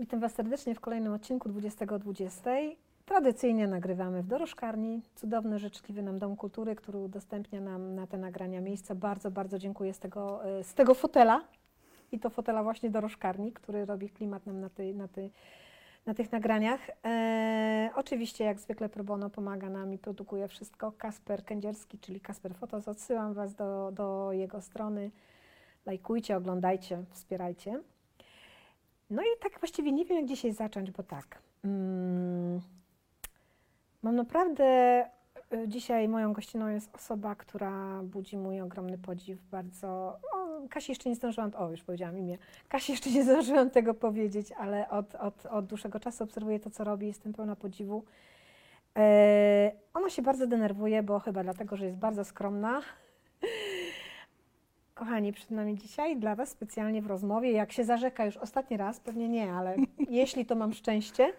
Witam Was serdecznie w kolejnym odcinku 20.20. Tradycyjnie nagrywamy w dorożkarni. Cudowny, życzliwy nam Dom Kultury, który udostępnia nam na te nagrania miejsca. Bardzo, bardzo dziękuję z tego, e, z tego fotela. I to fotela właśnie dorożkarni, który robi klimat nam na, na, na tych nagraniach. E, oczywiście, jak zwykle, pro bono pomaga nam i produkuje wszystko Kasper Kędzierski, czyli Kasper Fotos. Odsyłam Was do, do jego strony. Lajkujcie, oglądajcie, wspierajcie. No i tak właściwie nie wiem, jak dzisiaj zacząć, bo tak. Mm, mam naprawdę. y, Dzisiaj moją gościną jest osoba, która budzi mój ogromny podziw. Bardzo. O, Kasi jeszcze nie zdążyłam. O, już powiedziałam imię. Kasi jeszcze nie zdążyłam tego powiedzieć, ale od, od, od dłuższego czasu obserwuję to, co robi. Jestem pełna podziwu. E, ona się bardzo denerwuje, bo chyba dlatego, że jest bardzo skromna. Kochani, przed nami dzisiaj dla Was specjalnie w rozmowie, jak się zarzeka już ostatni raz, pewnie nie, ale jeśli to mam szczęście,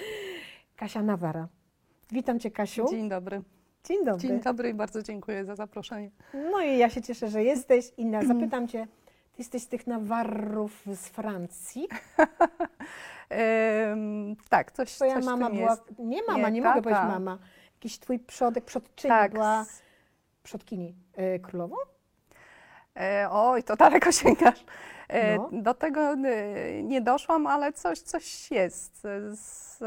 Kasia Nawara. Witam Cię, Kasiu. Dzień dobry. Dzień dobry. Dzień dobry i bardzo dziękuję za zaproszenie. No i ja się cieszę, że jesteś. I na, zapytam Cię, Ty jesteś z tych Nawarrów z Francji. Ehm, tak, coś, Twoja coś mama była, jest. nie mama, nie, Nie, mogę powiedzieć mama. Jakiś Twój przodek, przodczyni Tak. była przodkini y, królową? E, oj, to daleko sięgasz. E, No. Do tego e, nie doszłam, ale coś, coś jest z,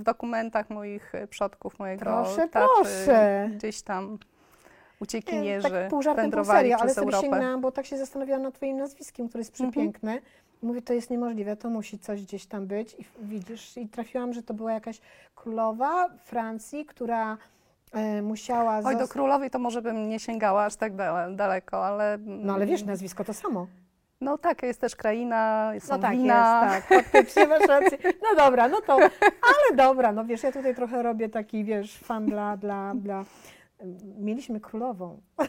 w dokumentach moich przodków, mojego Proszę, taty, proszę. Gdzieś tam Nie, uciekinierzy tak pół żartem, pół wędrowali serio, ale sobie Europę. sięgnęłam, bo tak się zastanawiałam nad Twoim nazwiskiem, które jest Mhm. przepiękne. Mówię, to jest niemożliwe, to musi coś gdzieś tam być. I widzisz, i trafiłam, że to była jakaś królowa Francji, która musiała... Oj, do królowej to może bym nie sięgała aż tak dale, daleko, ale... No ale wiesz, nazwisko to samo. No tak, jest też kraina, są No tak wina. jest, tak, faktycznie masz rację. No dobra, no to, ale dobra, no wiesz, ja tutaj trochę robię taki, wiesz, fan dla, dla, dla... Mieliśmy królową.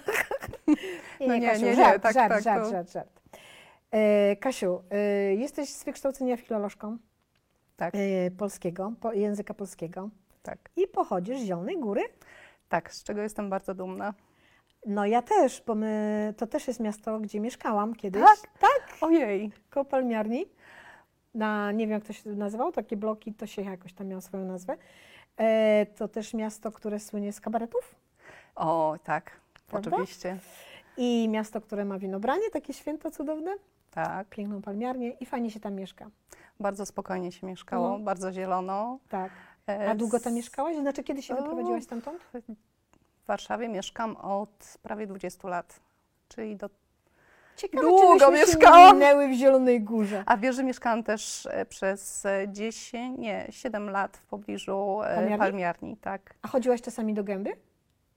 No nie, Kasiu, nie, nie, żart, tak, żart, tak, żart, to- żart, żart. E, Kasiu, e, jesteś z wykształcenia filolożką Tak, e, polskiego, po, języka polskiego tak. i pochodzisz z Zielonej Góry. Tak, z czego jestem bardzo dumna. No ja też, bo my, to też jest miasto, gdzie mieszkałam kiedyś. Tak? Tak, Ojej, koło Palmiarni. Na, nie wiem jak to się nazywało, takie bloki, to się jakoś tam miało swoją nazwę. E, to też miasto, które słynie z kabaretów o tak, Prawda? oczywiście. i miasto, które ma winobranie, takie święto cudowne, Tak, piękną palmiarnię i fajnie się tam mieszka. bardzo spokojnie się mieszkało, Mhm. bardzo zielono. Tak. E, A długo tam mieszkałaś? Znaczy kiedy się wyprowadziłaś stamtąd? W Warszawie mieszkam od prawie 20 lat, czyli do... Ciekawe, Długo mieszkałam. minęły w Zielonej Górze. A wiesz, że mieszkałam też e, przez e, 10, nie, 7 lat w pobliżu e, Palmiarni? Palmiarni, tak. A chodziłaś czasami do gęby?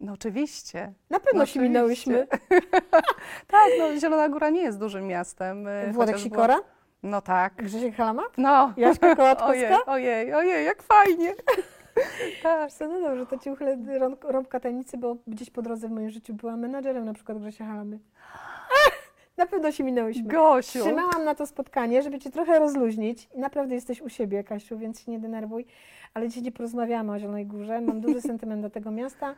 No oczywiście. Na pewno No się minęłyśmy. Tak, no Zielona Góra nie jest dużym miastem. e, chociaż Sikora, była- No tak. Grzesiek Halama, No. Jaśka Kołatkowska. Ojej, ojej, ojej, jak fajnie. tak. Co, no dobrze, to ci uchylę rąbka tajemnicy, bo gdzieś po drodze w moim życiu byłam menadżerem na przykład Grzesia Halamy. Na pewno się minęłyśmy. Gosiu. Trzymałam na to spotkanie, żeby cię trochę rozluźnić. Naprawdę jesteś u siebie, Kasiu, więc się nie denerwuj. Ale dzisiaj nie porozmawiamy o Zielonej Górze. Mam duży sentyment do tego miasta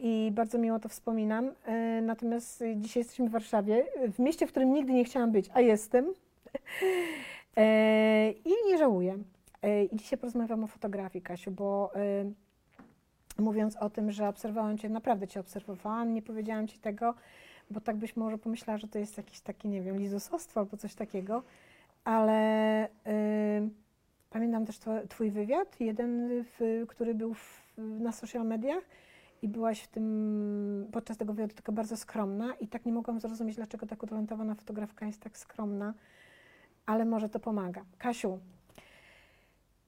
i bardzo miło to wspominam. E, natomiast e, dzisiaj jesteśmy w Warszawie, w mieście, w którym nigdy nie chciałam być, a jestem. E, I nie żałuję. E, I dzisiaj porozmawiam o fotografii, Kasiu, bo e, mówiąc o tym, że obserwowałam Cię, naprawdę Cię obserwowałam, nie powiedziałam Ci tego, bo tak byś może pomyślała, że to jest jakieś takie, nie wiem, lizusostwo albo coś takiego, ale pamiętam też two, Twój wywiad, jeden, w, który był w, na social mediach i byłaś w tym, podczas tego wywiadu taka bardzo skromna i tak nie mogłam zrozumieć, dlaczego tak utalentowana fotografka jest tak skromna, ale może to pomaga. Kasiu,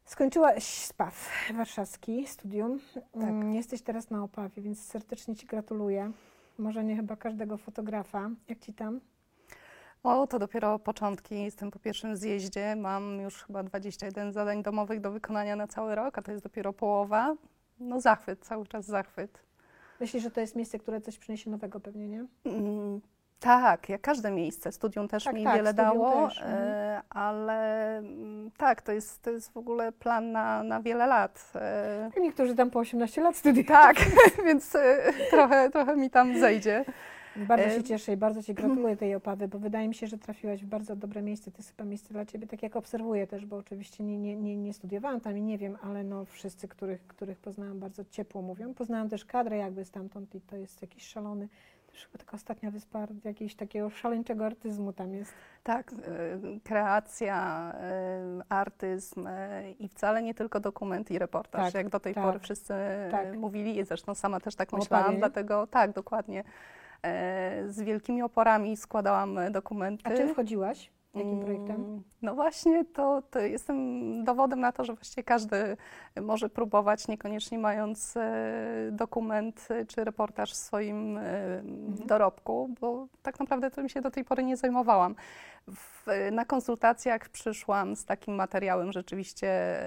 skończyłaś SPAW warszawski, studium. Mm, Jesteś teraz na Opawie, więc serdecznie Ci gratuluję. Może nie chyba każdego fotografa. Jak Ci tam? O, to dopiero początki. Jestem po pierwszym zjeździe. Mam już chyba 21 zadań domowych do wykonania na cały rok, a to jest dopiero połowa. No zachwyt, cały czas zachwyt. Myślisz, że to jest miejsce, które coś przyniesie nowego pewnie, nie? Mm, tak, jak każde miejsce. Studium też Tak, mi tak, wiele dało, też, mhm. e, ale mm, tak, to jest, to jest w ogóle plan na, na wiele lat. E, Niektórzy tam po 18 lat studiują. tak, więc e, trochę, trochę mi tam zejdzie. Bardzo się E, cieszę i bardzo Ci gratuluję tej Opawy, bo wydaje mi się, że trafiłaś w bardzo dobre miejsce. To jest chyba miejsce dla Ciebie, tak jak obserwuję też, bo oczywiście nie, nie, nie, nie studiowałam tam i nie wiem, ale no wszyscy, których, których poznałam, bardzo ciepło mówią. Poznałam też kadrę jakby stamtąd i to jest jakiś szalony, też chyba taka ostatnia wyspa jakiegoś takiego szaleńczego artyzmu tam jest. Tak, y, kreacja, y, artyzm y, i wcale nie tylko dokument i reportaż, Tak, jak do tej tak, pory wszyscy tak. mówili i zresztą sama też tak myślałam, Opawie, dlatego tak, dokładnie. E, Z wielkimi oporami składałam e, dokumenty. A czym wchodziłaś? Jakim projektem? Mm, No właśnie, to, to jestem dowodem na to, że właściwie każdy może próbować, niekoniecznie mając e, dokument czy reportaż w swoim e, dorobku, bo tak naprawdę tym się do tej pory nie zajmowałam. W, na konsultacjach przyszłam z takim materiałem rzeczywiście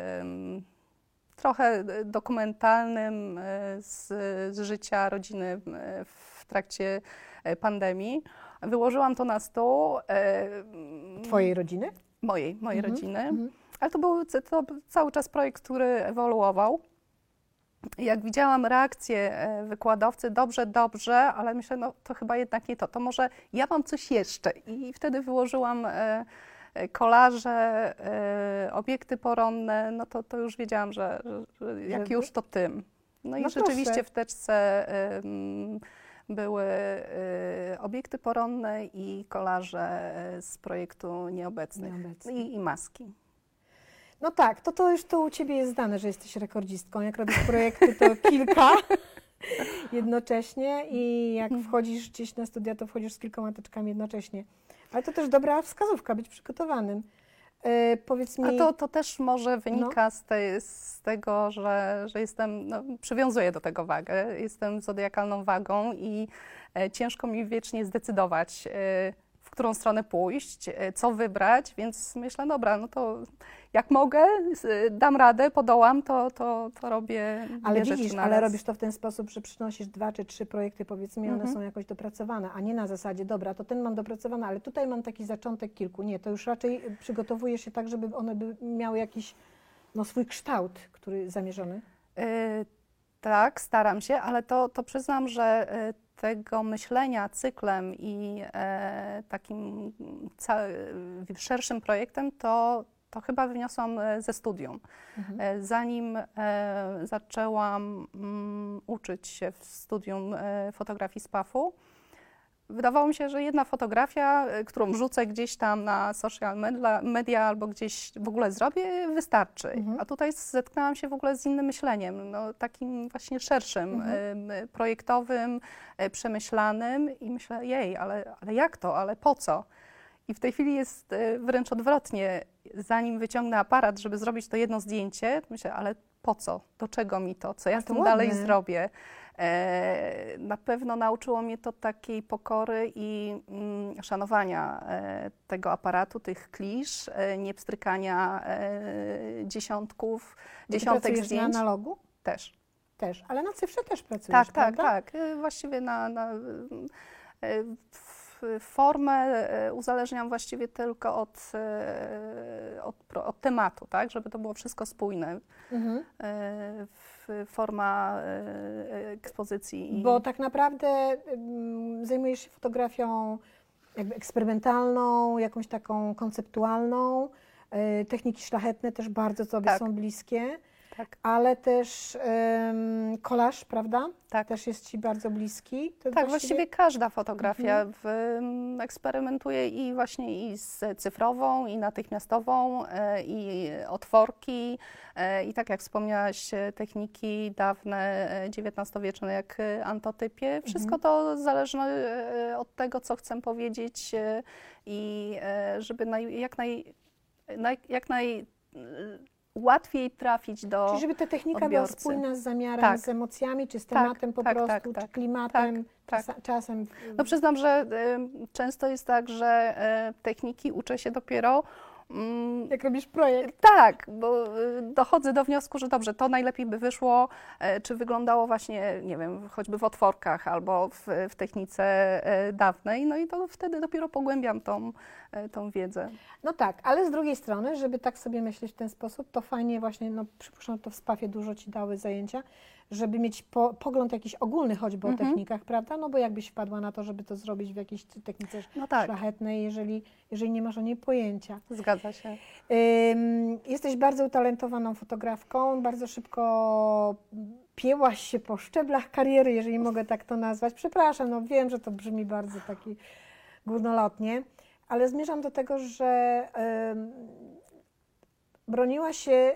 trochę dokumentalnym z, z życia rodziny w trakcie e, pandemii. Wyłożyłam to na stół. e, Twojej rodziny? Mojej, mojej Mhm, rodziny. mhm. Ale to był to cały czas projekt, który ewoluował. Jak widziałam reakcję e, wykładowcy, dobrze, dobrze, ale myślę, no to chyba jednak nie to. To może ja mam coś jeszcze. I wtedy wyłożyłam e, e, kolaże, e, obiekty poronne, no to, to już wiedziałam, że, że, jak już to tym. No i No rzeczywiście proszę. w teczce były e, obiekty poronne i kolaże e, z projektu Nieobecnych. Nieobecnych. I, I maski. No tak, to to już to u Ciebie jest znane, że jesteś rekordzistką. Jak robisz projekty, to kilka jednocześnie i jak Mhm. wchodzisz gdzieś na studia, to wchodzisz z kilkoma teczkami jednocześnie. Ale to też dobra wskazówka, być przygotowanym. E, powiedz mi, A to, to też może wynika z, tej, z tego, że, że jestem, no, przywiązuję do tego wagę, jestem zodiakalną wagą i e, ciężko mi wiecznie zdecydować, e, którą stronę pójść, e, co wybrać, więc myślę, dobra, no to jak mogę, s- dam radę, podołam, to, to, to robię ale widzisz, ale robisz to w ten sposób, że przynosisz dwa czy trzy projekty, powiedzmy, i one Mhm. są jakoś dopracowane, a nie na zasadzie, dobra, to ten mam dopracowany, ale tutaj mam taki zaczątek kilku. Nie, to już raczej przygotowujesz się tak, żeby one by miały jakiś no, swój kształt, który zamierzony. Y, Tak, staram się, ale to, to przyznam, że y, tego myślenia cyklem i e, takim szerszym projektem to, to chyba wyniosłam e, ze studium. Mhm. E, Zanim e, zaczęłam mm, uczyć się w studium e, fotografii z PAF-u, wydawało mi się, że jedna fotografia, e, którą rzucę gdzieś tam na social media, media albo gdzieś w ogóle zrobię, wystarczy. Mhm. A tutaj zetknęłam się w ogóle z innym myśleniem, no, takim właśnie szerszym, Mhm. em, projektowym, e, przemyślanym i myślę, jej, ale, ale jak to, ale po co? I w tej chwili jest e, wręcz odwrotnie. Zanim wyciągnę aparat, żeby zrobić to jedno zdjęcie, to myślę, ale po co? Do czego mi to? Co ja z tym dalej zrobię? E, na pewno nauczyło mnie to takiej pokory i mm, szanowania e, tego aparatu, tych klisz, e, nie pstrykania e, dziesiątków, dziesiątek zdjęć na analogu? też. też, ale na cyfrze też pracujesz, Tak, tak, prawda? tak. Właściwie na, na formę uzależniam właściwie tylko od, od, od tematu, tak, żeby to było wszystko spójne. Mhm. F- Forma e, ekspozycji. i- Bo tak naprawdę ym, zajmujesz się fotografią jakby eksperymentalną, jakąś taką konceptualną. Y, Techniki szlachetne też bardzo Tobie Tak. są bliskie, tak, ale też ym, kolaż, prawda? tak. Też jest Ci bardzo bliski. To Tak, właściwie każda fotografia Mhm. w, eksperymentuje i właśnie i z cyfrową, i natychmiastową, e, i otworki, e, i tak jak wspomniałaś, e, techniki dawne, XIX-wieczne jak antotypie. Wszystko to zależy e, od tego, co chcę powiedzieć i żeby naj, jak naj, naj, jak naj łatwiej trafić do... Czyli żeby ta technika była odbiorcy. spójna z zamiarem, Tak. z emocjami, czy z Tak, tematem po tak, prostu, tak, czy tak. klimatem, tak. czasem. No przyznam, że y, często jest tak, że e, techniki uczę się dopiero. Mm, Jak robisz projekt. tak, bo y, dochodzę do wniosku, że dobrze, to najlepiej by wyszło, e, czy wyglądało właśnie, nie wiem, choćby w otworkach albo w, w technice e, dawnej, no i to wtedy dopiero pogłębiam tą, e, tą wiedzę. No tak, ale z drugiej strony, żeby tak sobie myśleć w ten sposób, to fajnie właśnie, no przypuszczam, to w Spafie dużo Ci dały zajęcia, żeby mieć po, pogląd jakiś ogólny choćby o Mhm. technikach, prawda? No bo jakbyś wpadła na to, żeby to zrobić w jakiejś technice No tak, szlachetnej, jeżeli, jeżeli nie masz o niej pojęcia. Zgadza się. Jesteś bardzo utalentowaną fotografką, bardzo szybko piełaś się po szczeblach kariery, jeżeli mogę tak to nazwać. Przepraszam, no wiem, że to brzmi bardzo taki górnolotnie, ale zmierzam do tego, że broniła się y,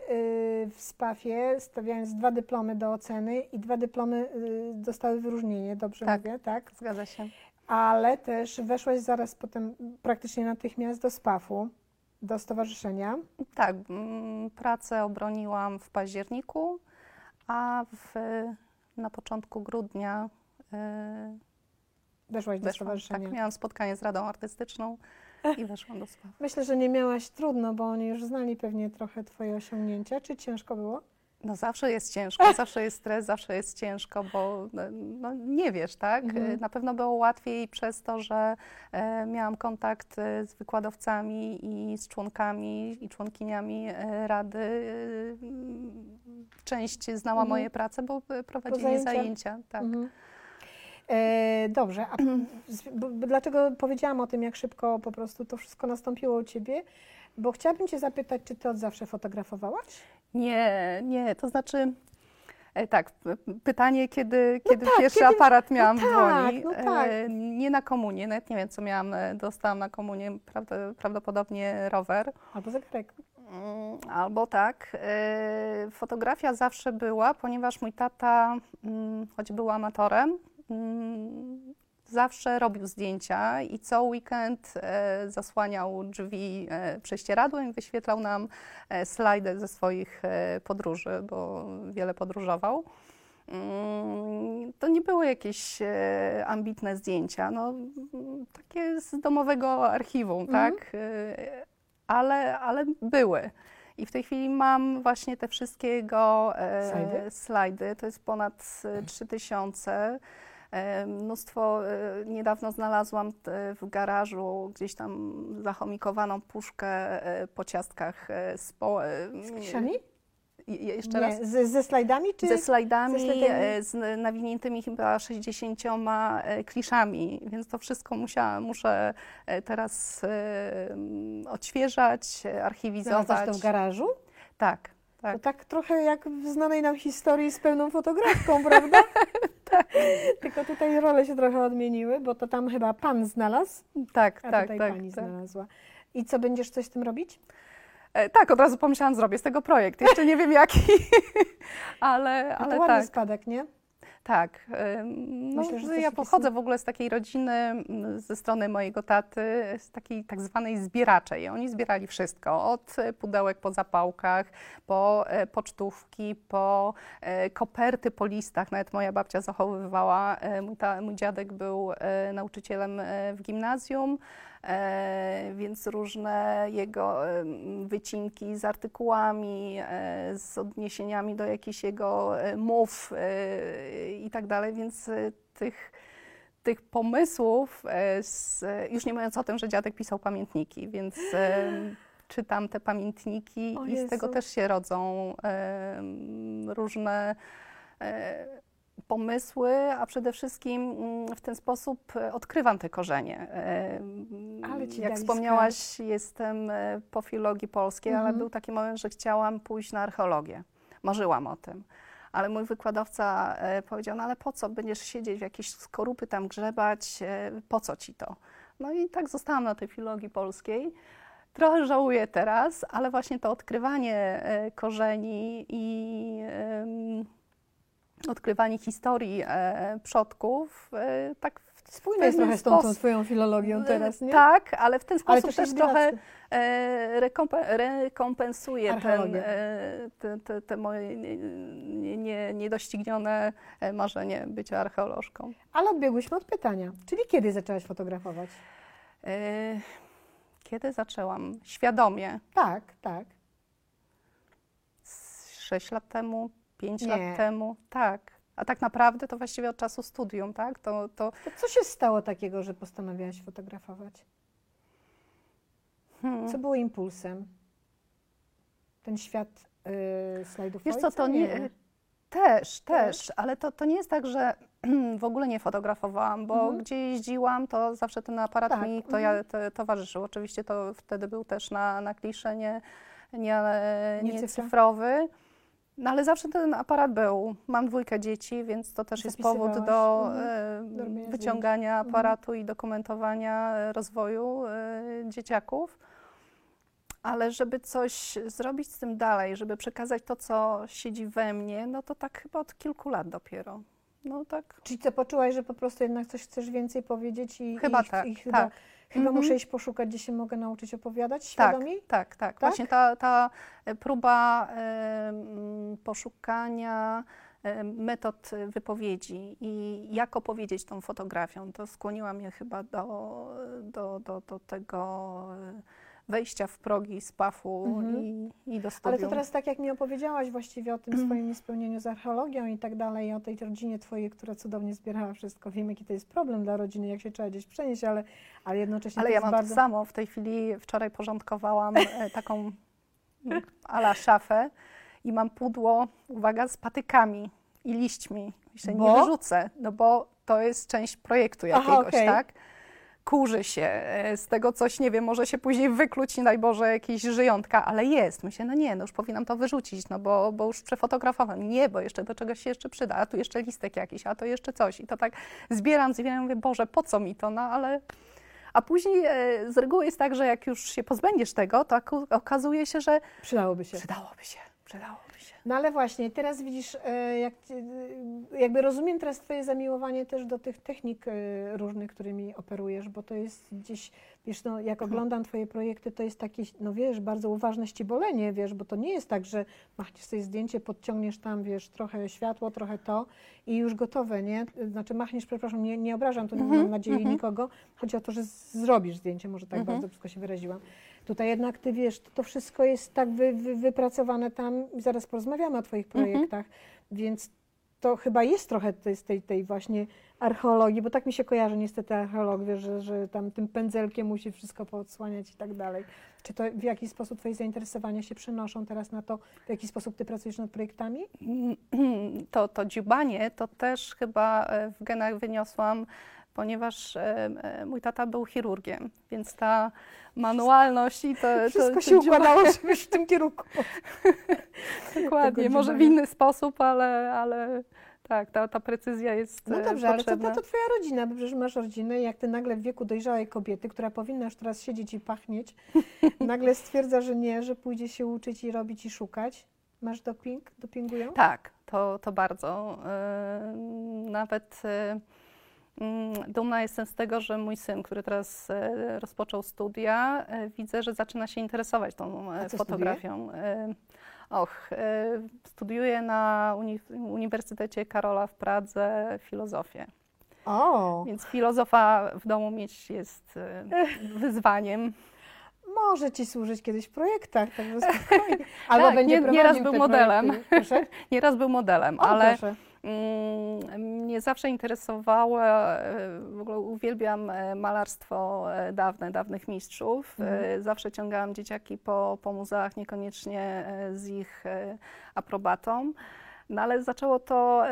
w SPAF-ie, stawiając dwa dyplomy do oceny i dwa dyplomy y, dostały wyróżnienie, dobrze Tak. mówię, tak? Zgadza się. ale też weszłaś zaraz potem praktycznie natychmiast do SPAF-u, do stowarzyszenia. Tak, mm, pracę obroniłam w październiku, a w, na początku grudnia y, Weszłaś do weszłam. stowarzyszenia. Tak, miałam spotkanie z Radą Artystyczną i weszłam do SPAW. Myślę, że nie miałaś trudno, bo oni już znali pewnie trochę Twoje osiągnięcia. Czy ciężko było? No zawsze jest ciężko, zawsze jest stres, zawsze jest ciężko, bo no, no, nie wiesz, tak? Mhm. Y, Na pewno było łatwiej przez to, że e, miałam kontakt e, z wykładowcami i z członkami i członkiniami e, Rady. E, Część znała Mhm. moje prace, bo e, prowadzili zajęcia? zajęcia. tak. Mhm. E, dobrze, a dlaczego powiedziałam o tym, jak szybko po prostu to wszystko nastąpiło u Ciebie? Bo chciałabym Cię zapytać, czy Ty od zawsze fotografowałaś? Nie, nie, to znaczy. e, Tak, pytanie, kiedy, kiedy tak, pierwszy kiedy- aparat miałam tak, w dłoni. no tak. E, Nie na komunię, nawet nie wiem, co miałam, e, dostałam na prawda, prawdopodobnie rower. Albo zegarek? Mm, Albo tak. E, Fotografia zawsze była, ponieważ mój tata, mm, choć był amatorem, mm, zawsze robił zdjęcia i co weekend e, zasłaniał drzwi e, prześcieradłem i wyświetlał nam e, slajdy ze swoich e, podróży, bo wiele podróżował. Mm, To nie były jakieś e, ambitne zdjęcia, no, takie z domowego archiwum, Mhm. tak? E, Ale, ale były. I w tej chwili mam właśnie te wszystkie jego e, Slajdy? slajdy. To jest ponad e, 3000. E, Mnóstwo e, niedawno znalazłam e, w garażu gdzieś tam zachomikowaną puszkę po ciastkach z po, Z kieszeni? i- Jeszcze Nie, raz. z, ze slajdami? Czy... Ze slajdami, ze slajdami? z nawiniętymi chyba 60 e, kliszami, więc to wszystko muszę teraz odświeżać, e, Znalazłaś archiwizować. to w garażu? Tak, To tak. tak trochę jak w znanej nam historii z pełną fotografką, prawda? Tak. Tylko tutaj role się trochę odmieniły, bo to tam chyba pan znalazł, Tak, a tak, tutaj tak. pani tak. znalazła. I co, będziesz coś z tym robić? E, tak, od razu pomyślałam, zrobię z tego projekt. Jeszcze nie wiem jaki, ale, to ale ładny tak. spadek, nie? Tak. No, Myślę, że to ja pochodzę w ogóle z takiej rodziny ze strony mojego taty, z takiej tak zwanej zbieraczej. Oni zbierali wszystko, od e, pudełek po zapałkach, po e, pocztówki, po e, koperty po listach. Nawet moja babcia zachowywała. Mój, ta, mój dziadek był nauczycielem w gimnazjum. E, więc różne jego wycinki z artykułami, e, z odniesieniami do jakichś jego e, mów i tak dalej, więc tych, tych pomysłów, z, już nie mówiąc o tym, że dziadek pisał pamiętniki, więc czytam te pamiętniki O i z tego Jezu. też się rodzą różne pomysły, a przede wszystkim mm, w ten sposób e, odkrywam te korzenie. E, Ale ci Jak wspomniałaś, jestem e, po filologii polskiej, ale Mhm. był taki moment, że chciałam pójść na archeologię. Marzyłam o tym. Ale mój wykładowca powiedział, no ale po co, będziesz siedzieć w jakieś skorupy tam grzebać, po co ci to? No i tak zostałam na tej filologii polskiej. Trochę żałuję teraz, ale właśnie to odkrywanie korzeni i odkrywanie historii e, przodków e, tak w Spójne jest trochę z tą, tą twoją filologią teraz, nie? Tak, ale w ten sposób też też trochę e, rekompe, rekompensuje ten, e, te, te, te moje nie- nie- nie- niedoścignione e, marzenie bycia archeolożką. Ale odbiegłyśmy od pytania. Czyli kiedy zaczęłaś fotografować? E, Kiedy zaczęłam? Świadomie. Tak, tak. 6 lat temu, 5 Nie. lat temu, tak. A tak naprawdę to właściwie od czasu studium, tak? To, to To co się stało takiego, że postanowiłaś fotografować? hmm. Co było impulsem? Ten świat y, slajdów Wiesz co, ojca? to nie, Też, też, ale to, to nie jest tak, że w ogóle nie fotografowałam, bo Mhm. gdzie jeździłam, to zawsze ten aparat Tak, mi to ja, te, towarzyszył. Oczywiście to wtedy był też na, na klisze, nie, nie, Nie nie cyfra. cyfrowy. No ale zawsze ten aparat był. Mam dwójkę dzieci, więc to też jest powód do e, Do zdjęć. wyciągania Mhm. aparatu i dokumentowania e, rozwoju e, dzieciaków. Ale żeby coś zrobić z tym dalej, żeby przekazać to, co siedzi we mnie, no to tak chyba od kilku lat dopiero. No tak. Czyli co, poczułaś, że po prostu jednak coś chcesz więcej powiedzieć i, Chyba i, tak, i chyba, tak. Chyba Mhm. muszę iść poszukać, gdzie się mogę nauczyć opowiadać Tak, świadomie? tak, tak. Właśnie ta, ta e, próba mm, poszukania metod wypowiedzi i jak opowiedzieć tą fotografią, to skłoniła mnie chyba do, do, do, do tego e, wejścia w progi z PAF-u Mhm. i, i do Ale studium. to teraz tak jak mi opowiedziałaś właściwie o tym Mhm. swoim niespełnieniu z archeologią i tak dalej, o tej rodzinie twojej, która cudownie zbierała wszystko. Wiem, jaki to jest problem dla rodziny, jak się trzeba gdzieś przenieść, ale, ale jednocześnie Ale to ja jest mam bardzo... to samo. W tej chwili wczoraj porządkowałam e, taką ala szafę i mam pudło, uwaga, z patykami i liśćmi. Myślę, nie Bo? wyrzucę, no bo to jest część projektu Aha, jakiegoś, okej. tak? Kurzy się, e, z tego coś, nie wiem, może się później wykluć, nie daj Boże, jakieś żyjątka, ale jest. Myślę, no nie, no już powinnam to wyrzucić, no bo, bo już przefotografowałam. Nie, bo jeszcze do czegoś się jeszcze przyda, a tu jeszcze listek jakiś, a to jeszcze coś. I to tak zbieram, zbieram, mówię, Boże, po co mi to? No ale... A później e, z reguły jest tak, że jak już się pozbędziesz tego, to okazuje się, że Przydałoby się. przydałoby się, przydałoby się. No ale właśnie, teraz widzisz, e, jak, e, jakby rozumiem teraz Twoje zamiłowanie też do tych technik e, różnych, którymi operujesz, bo to jest gdzieś, wiesz, no, jak oglądam Twoje projekty, to jest takie, no wiesz, bardzo uważne ścibolenie, wiesz, bo to nie jest tak, że machniesz sobie zdjęcie, podciągniesz tam, wiesz, trochę światło, trochę to i już gotowe, nie? Znaczy machniesz, przepraszam, nie, nie obrażam tu, Mhm, mam nadzieję, mhm. nikogo. Chodzi o to, że zrobisz zdjęcie, może tak Mhm. bardzo brzydko się wyraziłam. Tutaj jednak ty wiesz, to, wszystko jest tak wy, wy, wypracowane tam i zaraz porozmawiamy o Twoich Mhm. projektach, więc to chyba jest trochę z tej, tej właśnie archeologii, bo tak mi się kojarzy niestety archeolog, wiesz, że, że tam tym pędzelkiem musi wszystko poodsłaniać i tak dalej. Czy to w jakiś sposób Twoje zainteresowania się przenoszą teraz na to, w jaki sposób Ty pracujesz nad projektami? To, to dziubanie to też chyba e, w genach wyniosłam, ponieważ mój tata był chirurgiem, więc ta manualność i to, Wszystko to się układało żebyś w tym kierunku. Dokładnie, może w inny sposób, ale, ale tak, ta, ta precyzja jest No e, dobrze, ale to, potrzebna. to, twoja rodzina, bo przecież masz rodzinę i jak ty nagle w wieku dojrzałej kobiety, która powinna już teraz siedzieć i pachnieć, nagle stwierdza, że nie, że pójdzie się uczyć i robić i szukać. Masz doping? Dopingują? Tak, to, to bardzo. Yy, Nawet yy, dumna jestem z tego, że mój syn, który teraz yy, rozpoczął studia, yy, widzę, że zaczyna się interesować tą co fotografią. Yy, Och, studiuje na uni Uniwersytecie Karola w Pradze filozofię. O, Więc filozofa w domu mieć jest wyzwaniem. może ci służyć kiedyś w projektach, także spokojnie. Albo Tak, będzie nie- nieraz był modelem. projekty. Proszę? Nieraz był modelem, O, ale proszę. Mm, Mnie zawsze interesowało, e, w ogóle uwielbiam e, malarstwo e, dawne, dawnych mistrzów. Mhm. Zawsze ciągałam dzieciaki po, po muzeach, niekoniecznie z ich aprobatą. No ale zaczęło to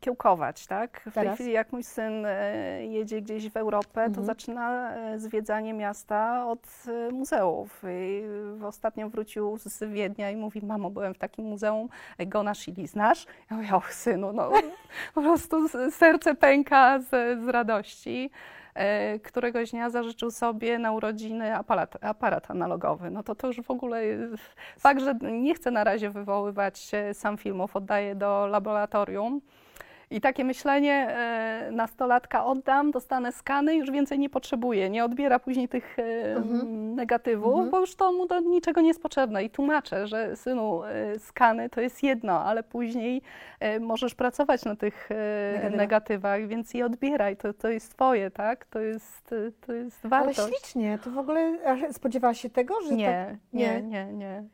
kiełkować, tak? W tej Teraz? chwili, jak mój syn e, jedzie gdzieś w Europę, to Mhm. zaczyna e, zwiedzanie miasta od e, muzeów. I w- ostatnio wrócił z Wiednia i mówi, mamo, byłem w takim muzeum, Gona Shili, znasz? Ja mówię, och synu, no po prostu serce pęka z, z radości. E, Któregoś dnia zażyczył sobie na urodziny aparat, aparat analogowy. No to to już w ogóle jest fakt, że nie chcę na razie wywoływać e, sam filmów, oddaję do laboratorium. I takie myślenie, e, nastolatka oddam, dostanę skany, już więcej nie potrzebuję. Nie odbiera później tych e, Mhm. negatywów, Mhm. bo już to mu do niczego nie jest potrzebne. I tłumaczę, że synu, e, skany to jest jedno, ale później możesz pracować na tych e, Negatywach. więc je odbieraj. To, to jest twoje, tak? To jest, to jest Ale wartość. ślicznie, to w ogóle spodziewałaś się tego, że tak? Nie, nie, nie? nie, nie.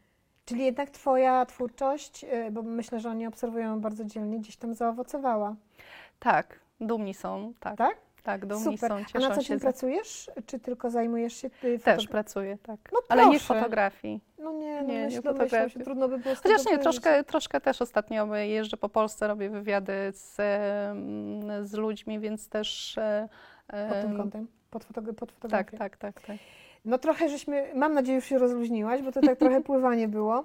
Czyli jednak twoja twórczość, y, bo myślę, że oni obserwują ją bardzo dzielnie, gdzieś tam zaowocowała, Tak, dumni są, tak. tak? Tak, dumni Super. są, A cieszą na co się. dzień za- pracujesz? Czy tylko zajmujesz się y, Też fotogra- pracuję, tak. No Ale nie fotografii. No nie, no nie, nie domyślam się, trudno by było Chociaż nie, troszkę, troszkę też ostatnio jeżdżę po Polsce, robię wywiady z, z ludźmi, więc też... e, Pod tym em, kątem, pod, fotogra- pod Tak, tak, tak, tak. No trochę żeśmy, mam nadzieję, już się rozluźniłaś, bo to tak trochę pływanie było.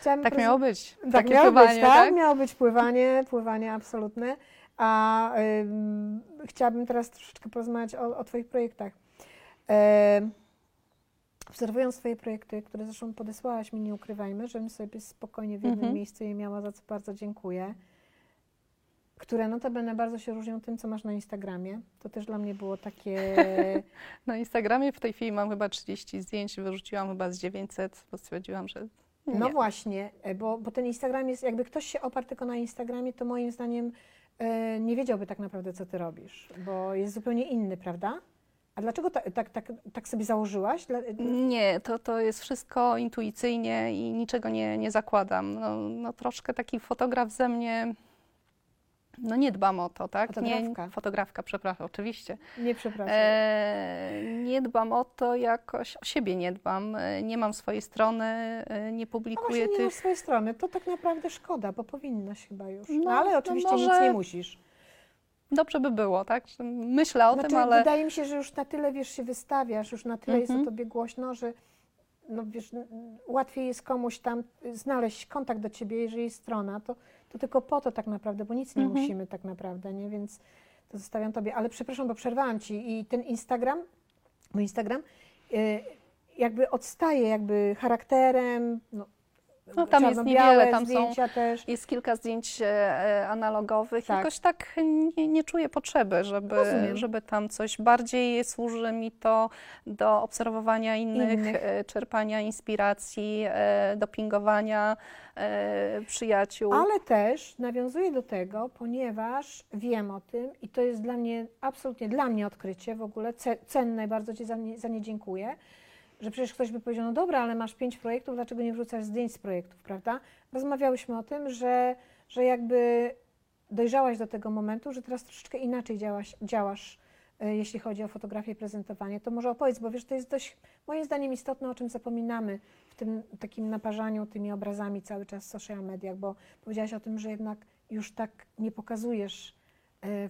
Chciałam Tak miało być. Tak Takie miało pływanie, być, tak? Miało być pływanie, pływanie absolutne. A ym, chciałabym teraz troszeczkę porozmawiać o, o Twoich projektach. Em, obserwując Twoje projekty, które zresztą podesłałaś mi, nie ukrywajmy, żebym sobie spokojnie w jednym Mhm. miejscu je miała, za co bardzo dziękuję. Które notabene bardzo się różnią tym, co masz na Instagramie. To też dla mnie było takie... Na Instagramie w tej chwili mam chyba 30 zdjęć, wyrzuciłam chyba z 900, bo stwierdziłam, że nie. No właśnie, e, bo, bo ten Instagram jest, jakby ktoś się oparł tylko na Instagramie, to moim zdaniem e, nie wiedziałby tak naprawdę, co ty robisz, bo jest zupełnie inny, prawda? A dlaczego ta, tak, tak, tak sobie założyłaś? Dla, Nie, to, to jest wszystko intuicyjnie i niczego nie, nie zakładam. No, no troszkę taki fotograf ze mnie, no nie dbam o to, tak? Fotografka. Nie, fotografka, przepraszam, oczywiście. nie przepraszam. E, nie dbam o to jakoś, o siebie nie dbam, e, nie mam swojej strony, e, nie no publikuję nie tych... masz swojej strony, to tak naprawdę szkoda, bo powinnaś chyba już. No, No, ale no oczywiście nic może- nie musisz. Dobrze by było, tak? Myślę o znaczy, tym, ale... Wydaje mi się, że już na tyle, wiesz, się wystawiasz, już na tyle jest Mhm. o tobie głośno, że no wiesz, łatwiej jest komuś tam znaleźć kontakt do ciebie, jeżeli jest strona, to, to tylko po to tak naprawdę, bo nic nie Mhm. musimy tak naprawdę, nie? Więc to zostawiam tobie. Ale przepraszam, bo przerwałam ci i ten Instagram, mój Instagram, y, jakby odstaje jakby charakterem, no, No, tam jest niewiele, tam są- też. Jest kilka zdjęć e, e, analogowych. Tak. Jakoś tak nie, nie czuję potrzeby, żeby, Rozumiem. żeby tam coś bardziej służy mi to do obserwowania innych, Innych. E, czerpania inspiracji, dopingowania przyjaciół. Ale też nawiązuję do tego, ponieważ wiem o tym i to jest dla mnie absolutnie dla mnie odkrycie w ogóle ce, cenne, bardzo Ci za nie, za nie dziękuję, że przecież ktoś by powiedział, no dobra, ale masz pięć projektów, dlaczego nie wrzucasz zdjęć z projektów, prawda? Rozmawiałyśmy o tym, że, że jakby dojrzałaś do tego momentu, że teraz troszeczkę inaczej działasz, działasz e, jeśli chodzi o fotografię i prezentowanie. To może opowiedz, bo wiesz, to jest dość, moim zdaniem, istotne, o czym zapominamy w tym takim naparzaniu tymi obrazami cały czas w social mediach, bo powiedziałaś o tym, że jednak już tak nie pokazujesz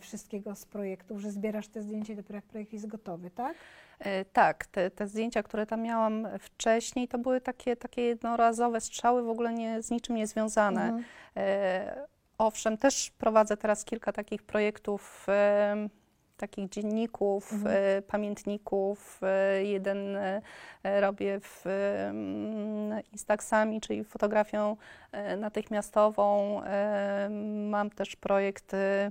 wszystkiego z projektów, że zbierasz te zdjęcia dopiero jak projekt jest gotowy, tak? E, Tak, te, te zdjęcia, które tam miałam wcześniej, to były takie, takie jednorazowe strzały, w ogóle nie, z niczym nie związane. Mhm. E, Owszem, też prowadzę teraz kilka takich projektów, e, takich dzienników, Mhm. e, pamiętników. E, Jeden e, e, robię w mm, Instaxami, czyli fotografią e, natychmiastową. E, Mam też projekt, e,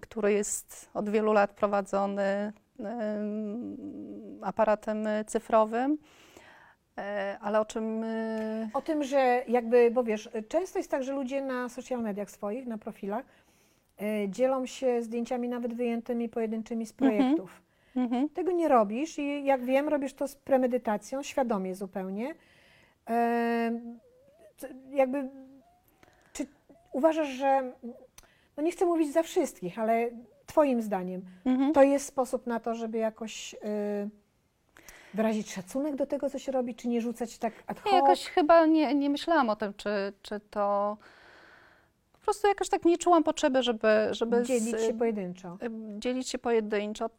który jest od wielu lat prowadzony aparatem cyfrowym. E, Ale o czym e, O tym, że jakby, bo wiesz, często jest tak, że ludzie na social mediach swoich, na profilach, e, dzielą się zdjęciami nawet wyjętymi pojedynczymi z Mhm. projektów. mhm. Tego nie robisz i jak wiem, robisz to z premedytacją, świadomie zupełnie. Jakby, czy uważasz, że, no nie chcę mówić za wszystkich, ale Twoim zdaniem, Mhm. to jest sposób na to, żeby jakoś y, wyrazić szacunek do tego, co się robi, czy nie rzucać tak ad hoc? Ja jakoś chyba nie, nie myślałam o tym, czy, czy to. Po prostu jakoś tak nie czułam potrzeby, żeby, żeby dzielić z, się pojedynczo. y, dzielić się pojedynczo.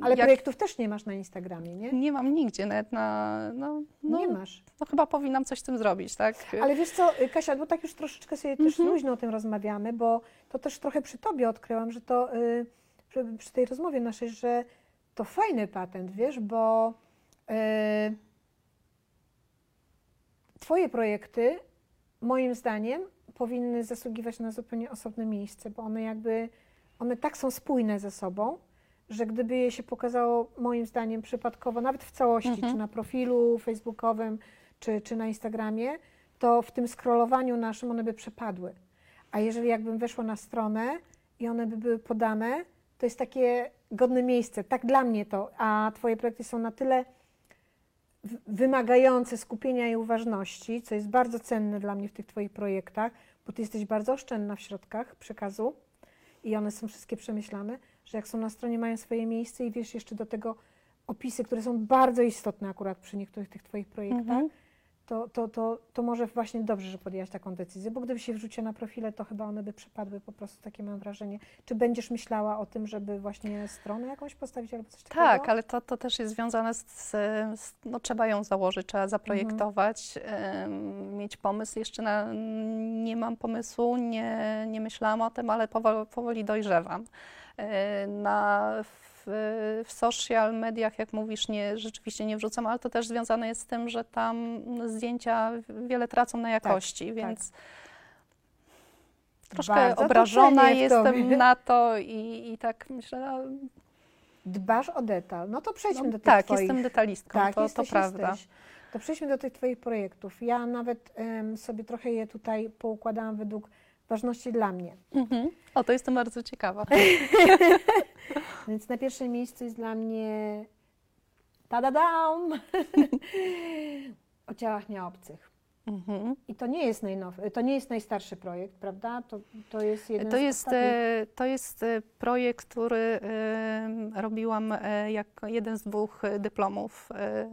Ale Jak- projektów też nie masz na Instagramie, nie? Nie mam nigdzie, nawet na. No, no, Nie masz. no chyba powinnam coś z tym zrobić, tak? Ale wiesz co, y, Kasia, bo tak już troszeczkę sobie też Mhm. luźno o tym rozmawiamy, bo to też trochę przy tobie odkryłam, że to y, przy, tej rozmowie naszej, że to fajny patent, wiesz, bo y, twoje projekty, moim zdaniem, powinny zasługiwać na zupełnie osobne miejsce, bo one jakby, one tak są spójne ze sobą, że gdyby je się pokazało, moim zdaniem, przypadkowo, nawet w całości, Mhm. czy na profilu facebookowym, czy, czy na Instagramie, to w tym scrollowaniu naszym one by przepadły. A jeżeli jakbym weszła na stronę i one by były podane, to jest takie godne miejsce. Tak dla mnie to. A Twoje projekty są na tyle wymagające skupienia i uważności, co jest bardzo cenne dla mnie w tych Twoich projektach, bo Ty jesteś bardzo oszczędna w środkach przekazu i one są wszystkie przemyślane, że jak są na stronie, mają swoje miejsce i wiesz jeszcze do tego opisy, które są bardzo istotne akurat przy niektórych tych Twoich projektach, Mhm. to, to, to, to może właśnie dobrze, że podjęłaś taką decyzję, bo gdyby się wrzuciła na profile, to chyba one by przepadły po prostu, takie mam wrażenie. Czy będziesz myślała o tym, żeby właśnie stronę jakąś postawić albo coś takiego? Tak, ale to, to też jest związane z, z, no, trzeba ją założyć, trzeba zaprojektować, em, mieć pomysł. Jeszcze na, nie mam pomysłu, nie, nie myślałam o tym, ale powoli, powoli dojrzewam. E, Na, w, w social mediach, jak mówisz, nie, rzeczywiście nie wrzucam, ale to też związane jest z tym, że tam zdjęcia wiele tracą na jakości, więc troszkę Bardzo to obrażona jestem na to i, i tak myślę, Dbasz o detal. No to przejdźmy no, do tych tak, twoich... jestem detalistką, Tak, to, to jesteś, prawda. Jesteś. To przejdźmy do tych Twoich projektów. Ja nawet sobie trochę je tutaj poukładałam według ważności dla mnie. Mhm. O, to jestem bardzo ciekawa. Więc na pierwszym miejscu jest dla mnie tadadam o ciałach nieobcych. Mhm. I to nie jest najnowszy, to nie jest najstarszy projekt, prawda? To, to jest jeden To z jest, ostatnich. e, to jest e, projekt, który e, robiłam jako jeden z dwóch dyplomów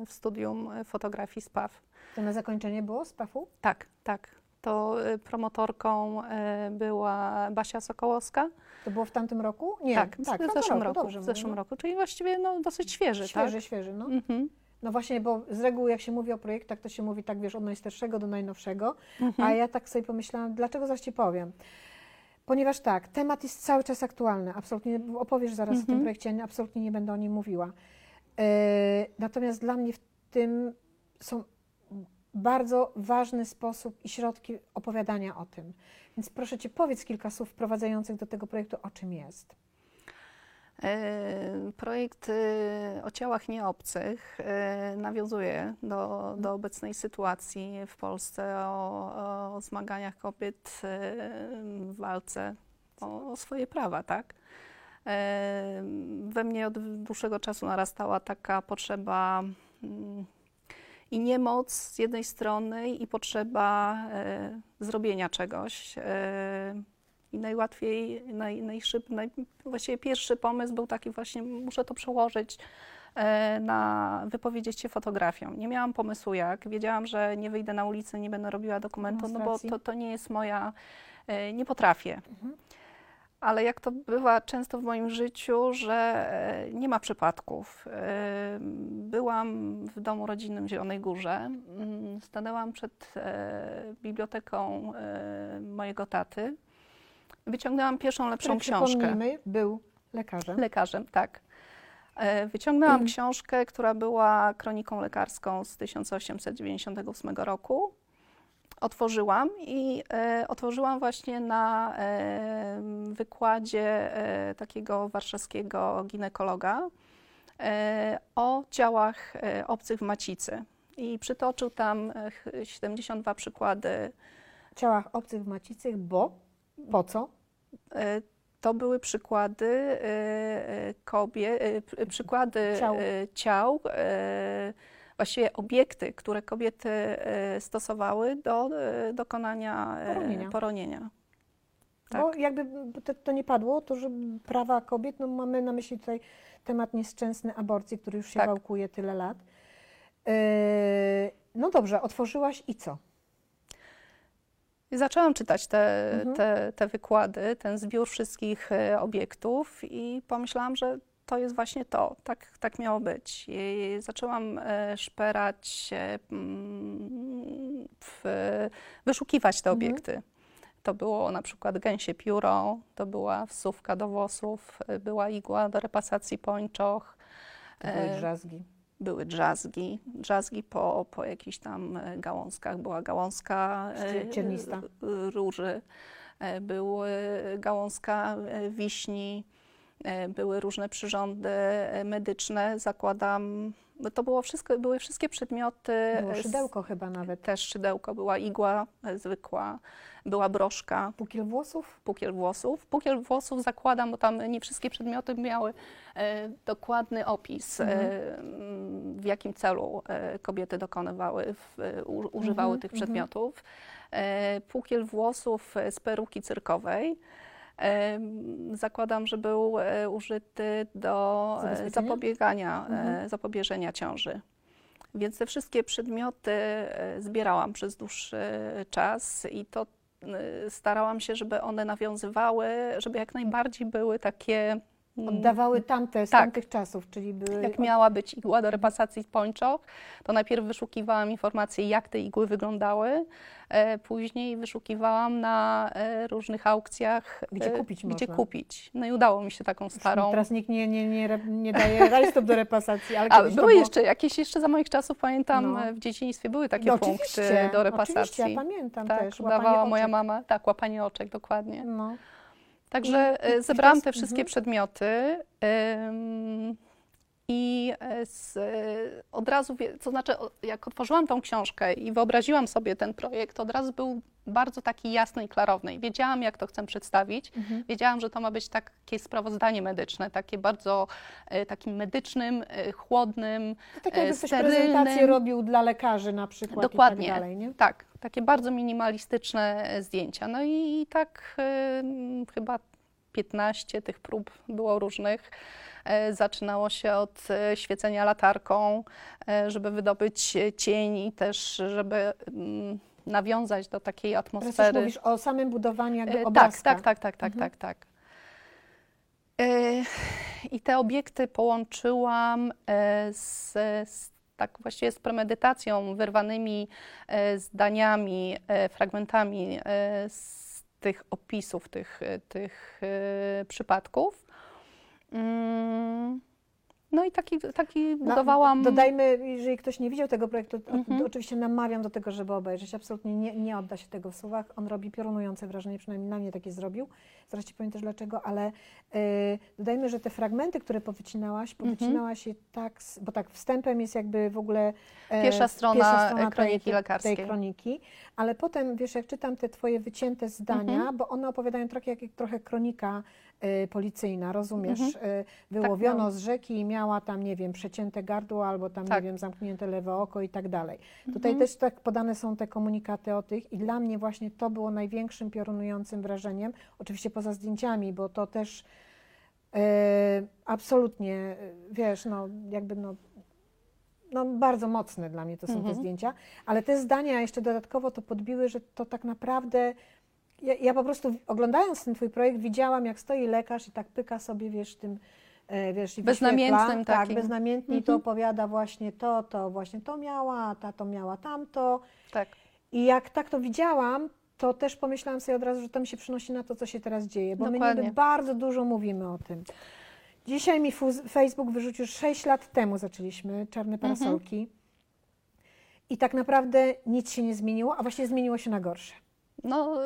w studium fotografii SPAW. To na zakończenie było z PAF-u? Tak, tak. To e, promotorką e, była Basia Sokołowska. To było w tamtym roku? Nie, tak, w tamtym zeszłym roku. Dobrze w mówię, zeszłym no. roku, czyli właściwie no, dosyć świeży, Świeży, tak? świeży, no. Mhm. No właśnie, bo z reguły jak się mówi o projektach, to się mówi tak, wiesz, od najstarszego do najnowszego, Mhm. a ja tak sobie pomyślałam, dlaczego zaś Ci powiem? Ponieważ tak, temat jest cały czas aktualny, absolutnie, opowiesz zaraz o tym Mhm. projekcie, ja absolutnie nie będę o nim mówiła. E, natomiast dla mnie w tym są bardzo ważny sposób i środki opowiadania o tym. Więc proszę Cię, powiedz kilka słów wprowadzających do tego projektu, o czym jest. E, Projekt e, o ciałach nieobcych e, nawiązuje do, do obecnej sytuacji w Polsce, o, o zmaganiach kobiet w walce o, o swoje prawa, tak? We mnie od dłuższego czasu narastała taka potrzeba mm, i niemoc z jednej strony i potrzeba e, zrobienia czegoś. E, i najłatwiej, naj, najszyb, naj, właściwie pierwszy pomysł był taki właśnie, muszę to przełożyć e, na wypowiedzieć się fotografią. Nie miałam pomysłu jak, wiedziałam, że nie wyjdę na ulicę, nie będę robiła dokumentu, no bo to, to nie jest moja, nie potrafię. Mhm. Ale jak to bywa często w moim życiu, że e, nie ma przypadków. E, Byłam w domu rodzinnym w Zielonej Górze, mm, stanęłam przed e, biblioteką mojego taty, wyciągnęłam pierwszą lepszą Który, książkę. był lekarzem. Lekarzem, tak. Wyciągnęłam książkę, która była kroniką lekarską z 1898 roku. Otworzyłam i e, otworzyłam właśnie na e, wykładzie e, takiego warszawskiego ginekologa e, o ciałach e, obcych w macicy. I przytoczył tam e, ch- 72 przykłady ciałach obcych w macicach, bo po co? E, To były przykłady e, e, kobiet, e, przykłady Ciał. ciał, e, właściwie obiekty, które kobiety e, stosowały do e, dokonania e, Poronienia. poronienia. Tak. Bo jakby to, to nie padło, to że prawa kobiet, no mamy na myśli tutaj temat nieszczęsny aborcji, który już się Tak. wałkuje tyle lat. Yy, no dobrze, otworzyłaś i co? Zaczęłam czytać te, Mhm. te, te wykłady, ten zbiór wszystkich obiektów i pomyślałam, że to jest właśnie to, tak, tak miało być. I zaczęłam e, szperać, mm, w, wyszukiwać te Mhm. obiekty. To było na przykład gęsie pióro, to była wsówka do włosów, e, była igła do repasacji pończoch, To były E, drzazgi. były drzazgi, drzazgi po, po jakichś tam gałązkach. Była gałązka Cie- ciernista. róży, były gałązka wiśni, były różne przyrządy e, medyczne, zakładam. bo To było wszystko, były wszystkie przedmioty. Było e, z- szydełko chyba nawet. Też szydełko, była igła e, zwykła, była broszka, Pukiel włosów? pukiel włosów. Pukiel włosów zakładam, bo tam nie wszystkie przedmioty miały e, dokładny opis, e, m, w jakim celu e, kobiety dokonywały, w, e, u, używały Mhm, tych mhm. przedmiotów. E, pukiel włosów e, z peruki cyrkowej. Zakładam, że był e, użyty do e, zapobiegania, Mhm. e, zapobieżenia ciąży. Więc te wszystkie przedmioty zbierałam przez dłuższy czas i to starałam się, żeby one nawiązywały, żeby jak najbardziej były takie. Mm, Oddawały tamte z Tak. tamtych czasów, czyli były... Jak miała być igła do repasacji pończoch, to najpierw wyszukiwałam informacje, jak te igły wyglądały. E, później wyszukiwałam na e, różnych aukcjach, Gdzie e, kupić gdzie można. kupić. No i udało mi się taką starą. Teraz nikt nie, nie, nie, nie daje rajstop do repasacji, ale A były było- jeszcze jakieś, jeszcze za moich czasów pamiętam, No. w dzieciństwie były takie No, punkty oczywiście, do Oczywiście, repasacji. ja pamiętam tak, też. dawała moja mama, tak, łapanie oczek, dokładnie. No. Także I- i e, zebrałam ten- te wszystkie mhm. przedmioty ym, i e, z, e, od razu, to znaczy jak otworzyłam tą książkę i wyobraziłam sobie ten projekt, od razu był bardzo taki jasny i klarowny. Wiedziałam, jak to chcę przedstawić. Mhm. Wiedziałam, że to ma być takie sprawozdanie medyczne, takie bardzo e, takim medycznym, e, chłodnym, To tak jakby e, ktoś prezentację robił dla lekarzy na przykład Dokładnie. i tak dalej? Tak, takie bardzo minimalistyczne e, zdjęcia. No i, i tak e, chyba 15 tych prób było różnych. E, Zaczynało się od e, świecenia latarką, e, żeby wydobyć cień i też, żeby mm, nawiązać do takiej Teraz atmosfery. mówisz o samym budowaniu jakby Tak, obrazka. tak, tak, tak, tak, Mhm. tak, tak. I te obiekty połączyłam z, z tak właściwie z premedytacją, wyrwanymi zdaniami, fragmentami z tych opisów tych, tych e, przypadków. Mm, No i taki, taki No, budowałam. Dodajmy, jeżeli ktoś nie widział tego projektu, to Mhm. oczywiście namawiam do tego, żeby obejrzeć. Absolutnie nie, nie odda się tego w słowach. On robi piorunujące wrażenie, przynajmniej na mnie takie zrobił. Zaraz Ci powiem też dlaczego, ale y, dodajmy, że te fragmenty, które powycinałaś, Mhm. powycinałaś je tak, bo tak wstępem jest jakby w ogóle e, Pierwsza strona, e, tej- kroniki tej, lekarskiej. Tej kroniki, ale potem, wiesz, jak czytam te Twoje wycięte zdania, Mhm. bo one opowiadają trochę jak trochę kronika policyjna, rozumiesz? Mhm. Y, wyłowiono miałam. z rzeki i miała tam, nie wiem, przecięte gardło albo tam, nie Tak. wiem, zamknięte lewe oko i tak dalej. Tutaj Mhm. też tak podane są te komunikaty o tych i dla mnie właśnie to było największym piorunującym wrażeniem, oczywiście poza zdjęciami, bo to też e, absolutnie, wiesz, no jakby no, no bardzo mocne dla mnie to są te Mhm. zdjęcia, ale te zdania jeszcze dodatkowo to podbiły, że to tak naprawdę ja, ja po prostu oglądając ten twój projekt widziałam, jak stoi lekarz i tak pyka sobie, wiesz, tym, e, wiesz, i Beznamiętnym tak, takim. beznamiętnie i to Mhm. opowiada właśnie to, to właśnie to miała, ta to miała tamto. Tak. I jak tak to widziałam, to też pomyślałam sobie od razu, że to mi się przynosi na to, co się teraz dzieje, bo my Dokładnie. niby bardzo dużo mówimy o tym. Dzisiaj mi Facebook wyrzucił 6 lat temu zaczęliśmy czarne Mhm. parasolki. I tak naprawdę nic się nie zmieniło, a właściwie zmieniło się na gorsze. No,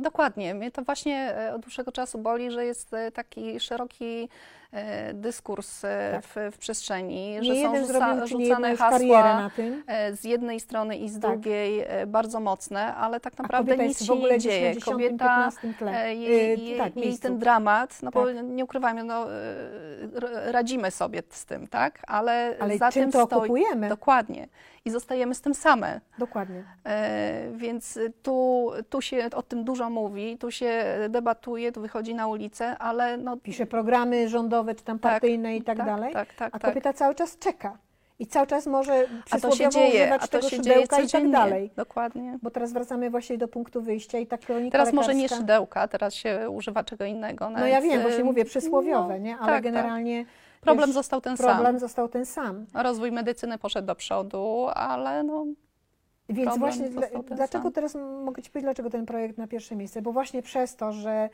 dokładnie. Mnie to właśnie e, od dłuższego czasu boli, że jest e, taki szeroki dyskurs e, Tak. w, w przestrzeni, Nie że są rzuca, rzucane hasła e, z jednej strony i z Tak. drugiej e, bardzo mocne, ale tak naprawdę nic jest w się ogóle nie dzieje. na 10, Kobieta 15 tle. jej, jej, tak, jej ten dramat, no bo Tak. nie ukrywajmy, no, radzimy sobie z tym, tak? Ale, Ale za tym to stoi... okupujemy? Dokładnie. I zostajemy z tym same. Dokładnie. E, Więc tu, tu się o tym dużo mówi, tu się debatuje, tu wychodzi na ulicę, ale no, Pisze programy rządowe, czy tam Tak, partyjne i tak, tak, dalej. tak, tak, a tak. kobieta cały czas czeka. I cały czas może przysłowiowo dzieje, używać a to tego się dzieje szydełka i tak dalej. Dokładnie. Bo teraz wracamy właśnie do punktu wyjścia i ta kronika Teraz może nie lekarska. szydełka, teraz się używa czego innego. No ja wiem, właśnie mówię przysłowiowe, no, nie? Ale tak, generalnie tak. Problem wiesz, został ten problem sam. został ten sam. Rozwój medycyny poszedł do przodu, ale no, Więc Problem właśnie dla, dlaczego sam. teraz mogę Ci powiedzieć, dlaczego ten projekt na pierwsze miejsce? Bo właśnie przez to, że,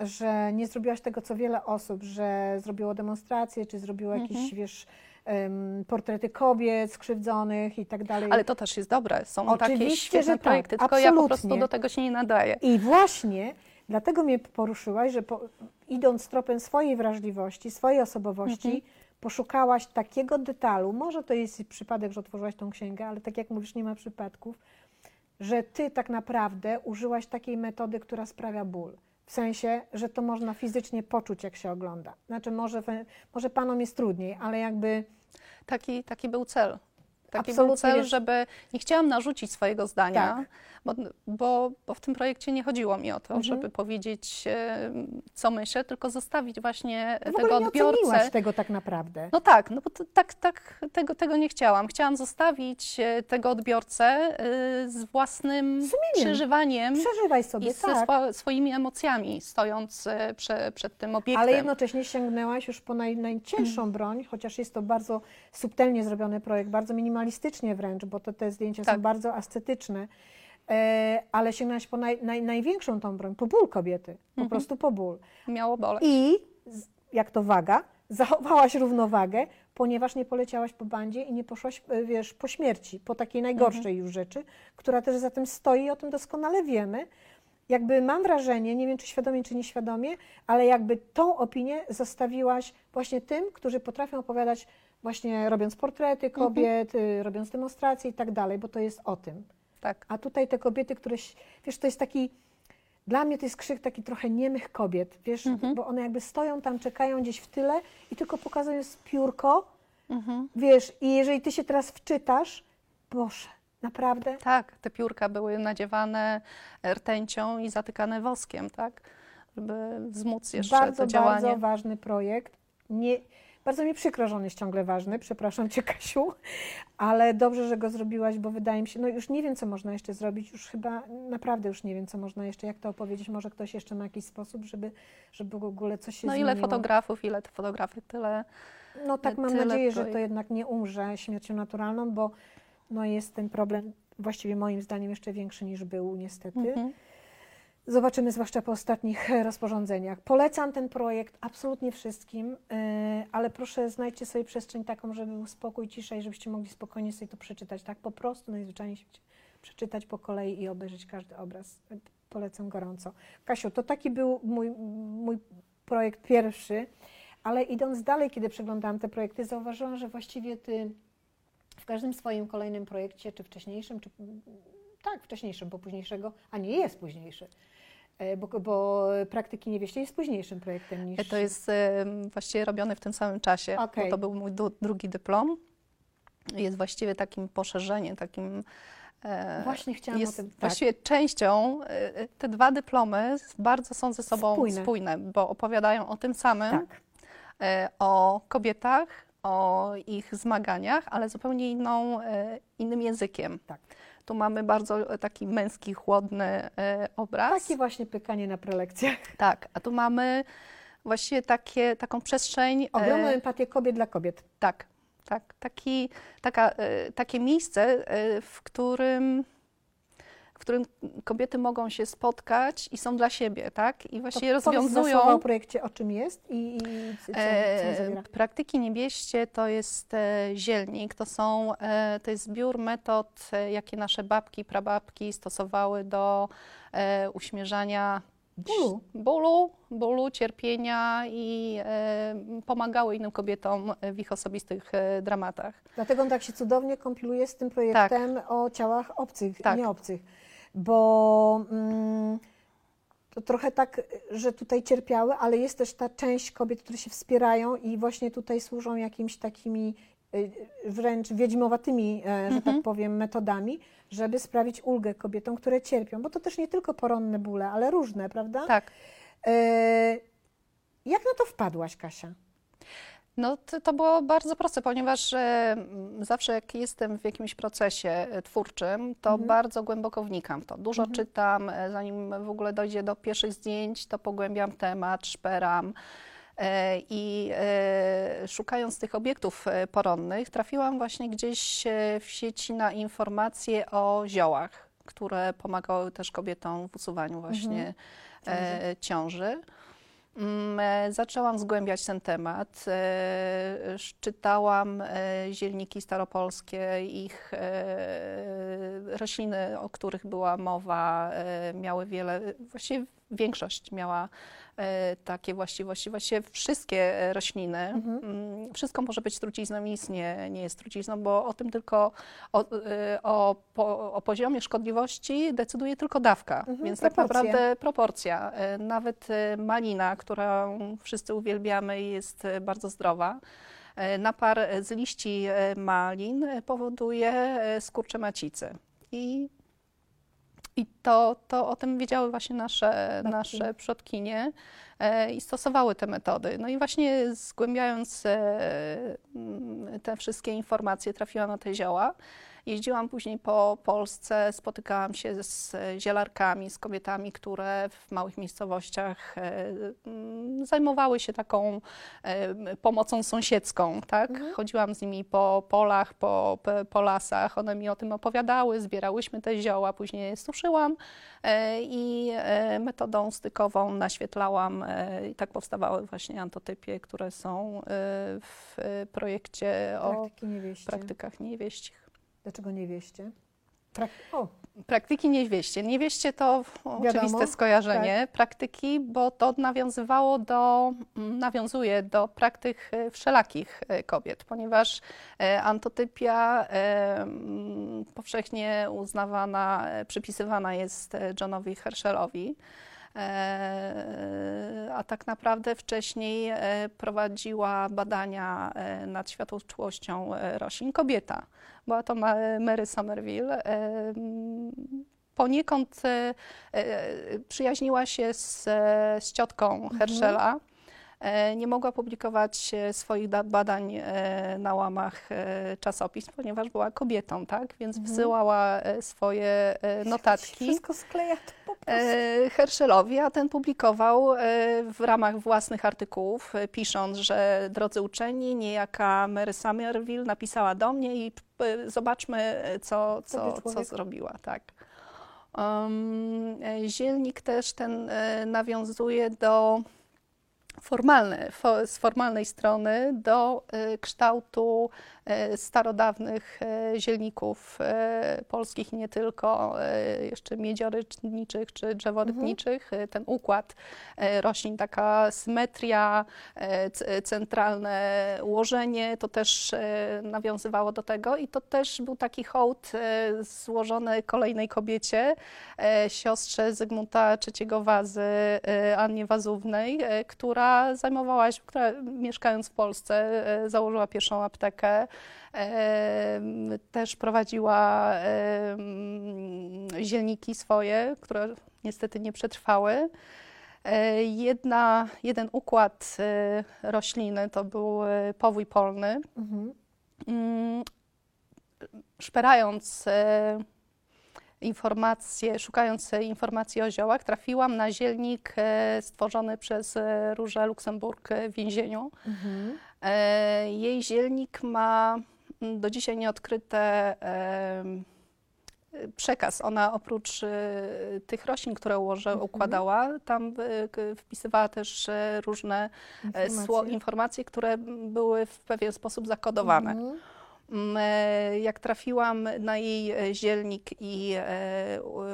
że nie zrobiłaś tego, co wiele osób, że zrobiło demonstracje, czy zrobiło jakieś, Mhm. wiesz, em, portrety kobiet skrzywdzonych i tak dalej. ale to też jest dobre. Są takie Oczywiście, świetne że tak, projekty, tylko ja po prostu absolutnie. do tego się nie nadaję. I właśnie dlatego mnie poruszyłaś, że po, idąc tropem swojej wrażliwości, swojej osobowości, Mhm. poszukałaś takiego detalu, może to jest przypadek, że otworzyłaś tą księgę, ale tak jak mówisz, nie ma przypadków, że ty tak naprawdę użyłaś takiej metody, która sprawia ból. W sensie, że to można fizycznie poczuć, jak się ogląda. Znaczy, może, może panom jest trudniej, ale jakby Taki, taki był cel. Taki Absolutnie był cel, żeby nie chciałam narzucić swojego zdania, Tak. bo, bo, bo w tym projekcie nie chodziło mi o to, Mhm. żeby powiedzieć, co myślę, tylko zostawić właśnie No tego nie odbiorcę. oceniłaś tego tak naprawdę. No tak, no bo to, tak, tak tego, tego nie chciałam. Chciałam zostawić e, tego odbiorcę e, z własnym Sumieniem. przeżywaniem Przeżywaj sobie, i ze tak. swo- swoimi emocjami, stojąc e, prze, przed tym obiektem. Ale jednocześnie sięgnęłaś już po naj, najcięższą broń, chociaż jest to bardzo subtelnie zrobiony projekt, bardzo minimalistycznie wręcz, bo to te zdjęcia są Tak. bardzo ascetyczne. E, ale sięgnęłaś po naj, naj, największą tą broń, po ból kobiety, po Mhm. prostu po ból. Miało boleć. I, jak to waga, zachowałaś równowagę, ponieważ nie poleciałaś po bandzie i nie poszłaś, e, wiesz, po śmierci, po takiej najgorszej już rzeczy, która też za tym stoi i o tym doskonale wiemy. Jakby mam wrażenie, nie wiem czy świadomie, czy nieświadomie, ale jakby tą opinię zostawiłaś właśnie tym, którzy potrafią opowiadać właśnie robiąc portrety kobiet, y, robiąc demonstracje i tak dalej, bo to jest o tym. Tak. A tutaj te kobiety, które, wiesz, to jest taki, dla mnie to jest krzyk taki trochę niemych kobiet, wiesz, Mhm. bo one jakby stoją tam, czekają gdzieś w tyle i tylko pokazują z piórko, Mhm. wiesz, i jeżeli ty się teraz wczytasz, Boże, naprawdę, Tak, te piórka były nadziewane rtęcią i zatykane woskiem, tak? Żeby wzmóc jeszcze bardzo, to działanie. bardzo ważny projekt. Nie, bardzo mi przykro, że on jest ciągle ważny, przepraszam Cię Kasiu, ale dobrze, że go zrobiłaś, bo wydaje mi się, no już nie wiem, co można jeszcze zrobić, już chyba naprawdę już nie wiem, co można jeszcze, jak to opowiedzieć, może ktoś jeszcze ma jakiś sposób, żeby, żeby w ogóle coś się No zmieniło. ile fotografów, ile te fotografy, tyle. No tak, mam nadzieję, że to jednak nie umrze śmiercią naturalną, bo no jest ten problem właściwie moim zdaniem jeszcze większy niż był niestety. Mhm. Zobaczymy, zwłaszcza po ostatnich e, rozporządzeniach. Polecam ten projekt absolutnie wszystkim, e, ale proszę znajdźcie sobie przestrzeń taką, żeby był spokój, cisza i żebyście mogli spokojnie sobie to przeczytać. Tak po prostu najzwyczajniej świecie przeczytać po kolei i obejrzeć każdy obraz. Polecam gorąco. Kasiu, to taki był mój, mój projekt pierwszy, ale idąc dalej, kiedy przeglądałam te projekty, zauważyłam, że właściwie ty w każdym swoim kolejnym projekcie, czy wcześniejszym, czy tak, wcześniejszym, bo późniejszego, a nie jest późniejszy, bo, bo praktyki niewieście jest późniejszym projektem niż... To jest em, właściwie robione w tym samym czasie, Okej. bo to był mój drugi dyplom. Jest właściwie takim poszerzeniem, takim. e, Właśnie chciałam jest o tym... Tak, właściwie częścią, e, te dwa dyplomy bardzo są ze sobą Spójne. spójne, bo opowiadają o tym samym, tak. e, o kobietach, o ich zmaganiach, ale zupełnie inną, e, innym językiem. Tak. Tu mamy bardzo e, taki męski, chłodny e, obraz. Takie właśnie pykanie na prelekcjach. Tak, a tu mamy właściwie takie, taką przestrzeń. Ogromną e, empatię kobiet dla kobiet. tak, tak. Taki, taka, takie miejsce, w którym, w którym kobiety mogą się spotkać i są dla siebie, tak? I właściwie To dwa słowa o rozwiązują. projekcie, o czym jest i, i co, co E, praktyki niebieście to jest e, zielnik, to, są, e, to jest zbiór metod, jakie nasze babki, prababki stosowały do uśmierzania Bólu. bólu, bólu, cierpienia i pomagały innym kobietom w ich osobistych dramatach. Dlatego on tak się cudownie kompiluje z tym projektem o ciałach obcych, Tak. nie obcych. Bo mm, to trochę tak, że tutaj cierpiały, ale jest też ta część kobiet, które się wspierają i właśnie tutaj służą jakimiś takimi y, wręcz wiedźmowatymi, e, że Mhm. tak powiem, metodami, żeby sprawić ulgę kobietom, które cierpią. Bo to też nie tylko poronne bóle, ale różne, prawda? Tak. E, jak na to wpadłaś, Kasia? No to, to było bardzo proste, ponieważ e, zawsze jak jestem w jakimś procesie e, twórczym, to Mhm. bardzo głęboko wnikam w to. Dużo Mhm. czytam, e, zanim w ogóle dojdzie do pierwszych zdjęć, to pogłębiam temat, szperam. E, I e, szukając tych obiektów poronnych, trafiłam właśnie gdzieś w sieci na informacje o ziołach, które pomagały też kobietom w usuwaniu właśnie e, ciąży. E, Zaczęłam zgłębiać ten temat. e, Czytałam e, zielniki staropolskie, ich e, rośliny, o których była mowa, e, miały wiele, właściwie większość miała e, takie właściwości. Właściwie wszystkie e, rośliny, Mhm. mm, wszystko może być trucizną, nic nie, nie jest trucizną, bo o tym tylko, o, e, o, o poziomie szkodliwości decyduje tylko dawka, Mhm, więc tak proporcje. naprawdę proporcja. E, Nawet e, malina, którą wszyscy uwielbiamy i jest e, bardzo zdrowa, E, Napar z liści e, malin e, powoduje e, skurcze macicy. I, i to, to o tym wiedziały właśnie nasze, nasze przodkinie e, i stosowały te metody. No i właśnie zgłębiając e, mm, te wszystkie informacje, trafiłam na te zioła. Jeździłam później po Polsce, spotykałam się z zielarkami, z kobietami, które w małych miejscowościach e, mm, zajmowały się taką e, pomocą sąsiedzką. Tak? Mhm. Chodziłam z nimi po polach, po, po, lasach, one mi o tym opowiadały, zbierałyśmy te zioła, później je suszyłam e, i e, metodą stykową naświetlałam e, i tak powstawały właśnie antotypie, które są e, w e, projekcie o praktykach niewieścich. Dlaczego niewieście? Prak... O, Praktyki niewieście. Niewieście to oczywiste Wiadomo, tak. skojarzenie. Praktyki, bo to nawiązywało do, nawiązuje do praktyk e, wszelakich e, kobiet, ponieważ e, antotypia powszechnie uznawana, przypisywana jest Johnowi Hershelowi. E, A tak naprawdę wcześniej e, prowadziła badania e, nad światłością e, roślin kobieta. Była to Ma- Mary Somerville. Poniekąd e, przyjaźniła się z, z ciotką Herschela. E, Nie mogła publikować swoich da- badań e, na łamach e, czasopism, ponieważ była kobietą, tak? Więc Mhm. wsyłała e, swoje notatki. Wszystko skleja E, Herschelowi, a ten publikował e, w ramach własnych artykułów, e, pisząc, że drodzy uczeni, niejaka Mary Somerville napisała do mnie i zobaczmy, co, Co co, zrobiła. Tak. Um, zielnik też ten nawiązuje do formalne, fo, z formalnej strony do kształtu starodawnych e, zielników e, polskich i nie tylko, e, jeszcze miedzioryczniczych czy drzeworytniczych. E, Ten układ e, roślin, taka symetria, e, centralne ułożenie, to też e, nawiązywało do tego i to też był taki hołd e, złożony kolejnej kobiecie, e, siostrze Zygmunta III Wazy, e, Annie Wazównej, e, która zajmowała się, która mieszkając w Polsce e, założyła pierwszą aptekę. Też prowadziła zielniki swoje, które niestety nie przetrwały. E, Jedna, jeden układ e, rośliny to był e, powój polny. Mhm. Mm, Szperając informacje, szukając informacji o ziołach, trafiłam na zielnik stworzony przez Różę Luksemburg w więzieniu. Mhm. E, Jej zielnik ma mm, do dzisiaj nieodkryte przekaz. Ona oprócz e, tych roślin, które ułoży, Mhm. układała, tam wpisywała też e, różne e, Informacje. informacje, które były w pewien sposób zakodowane. Mhm. Jak trafiłam na jej zielnik i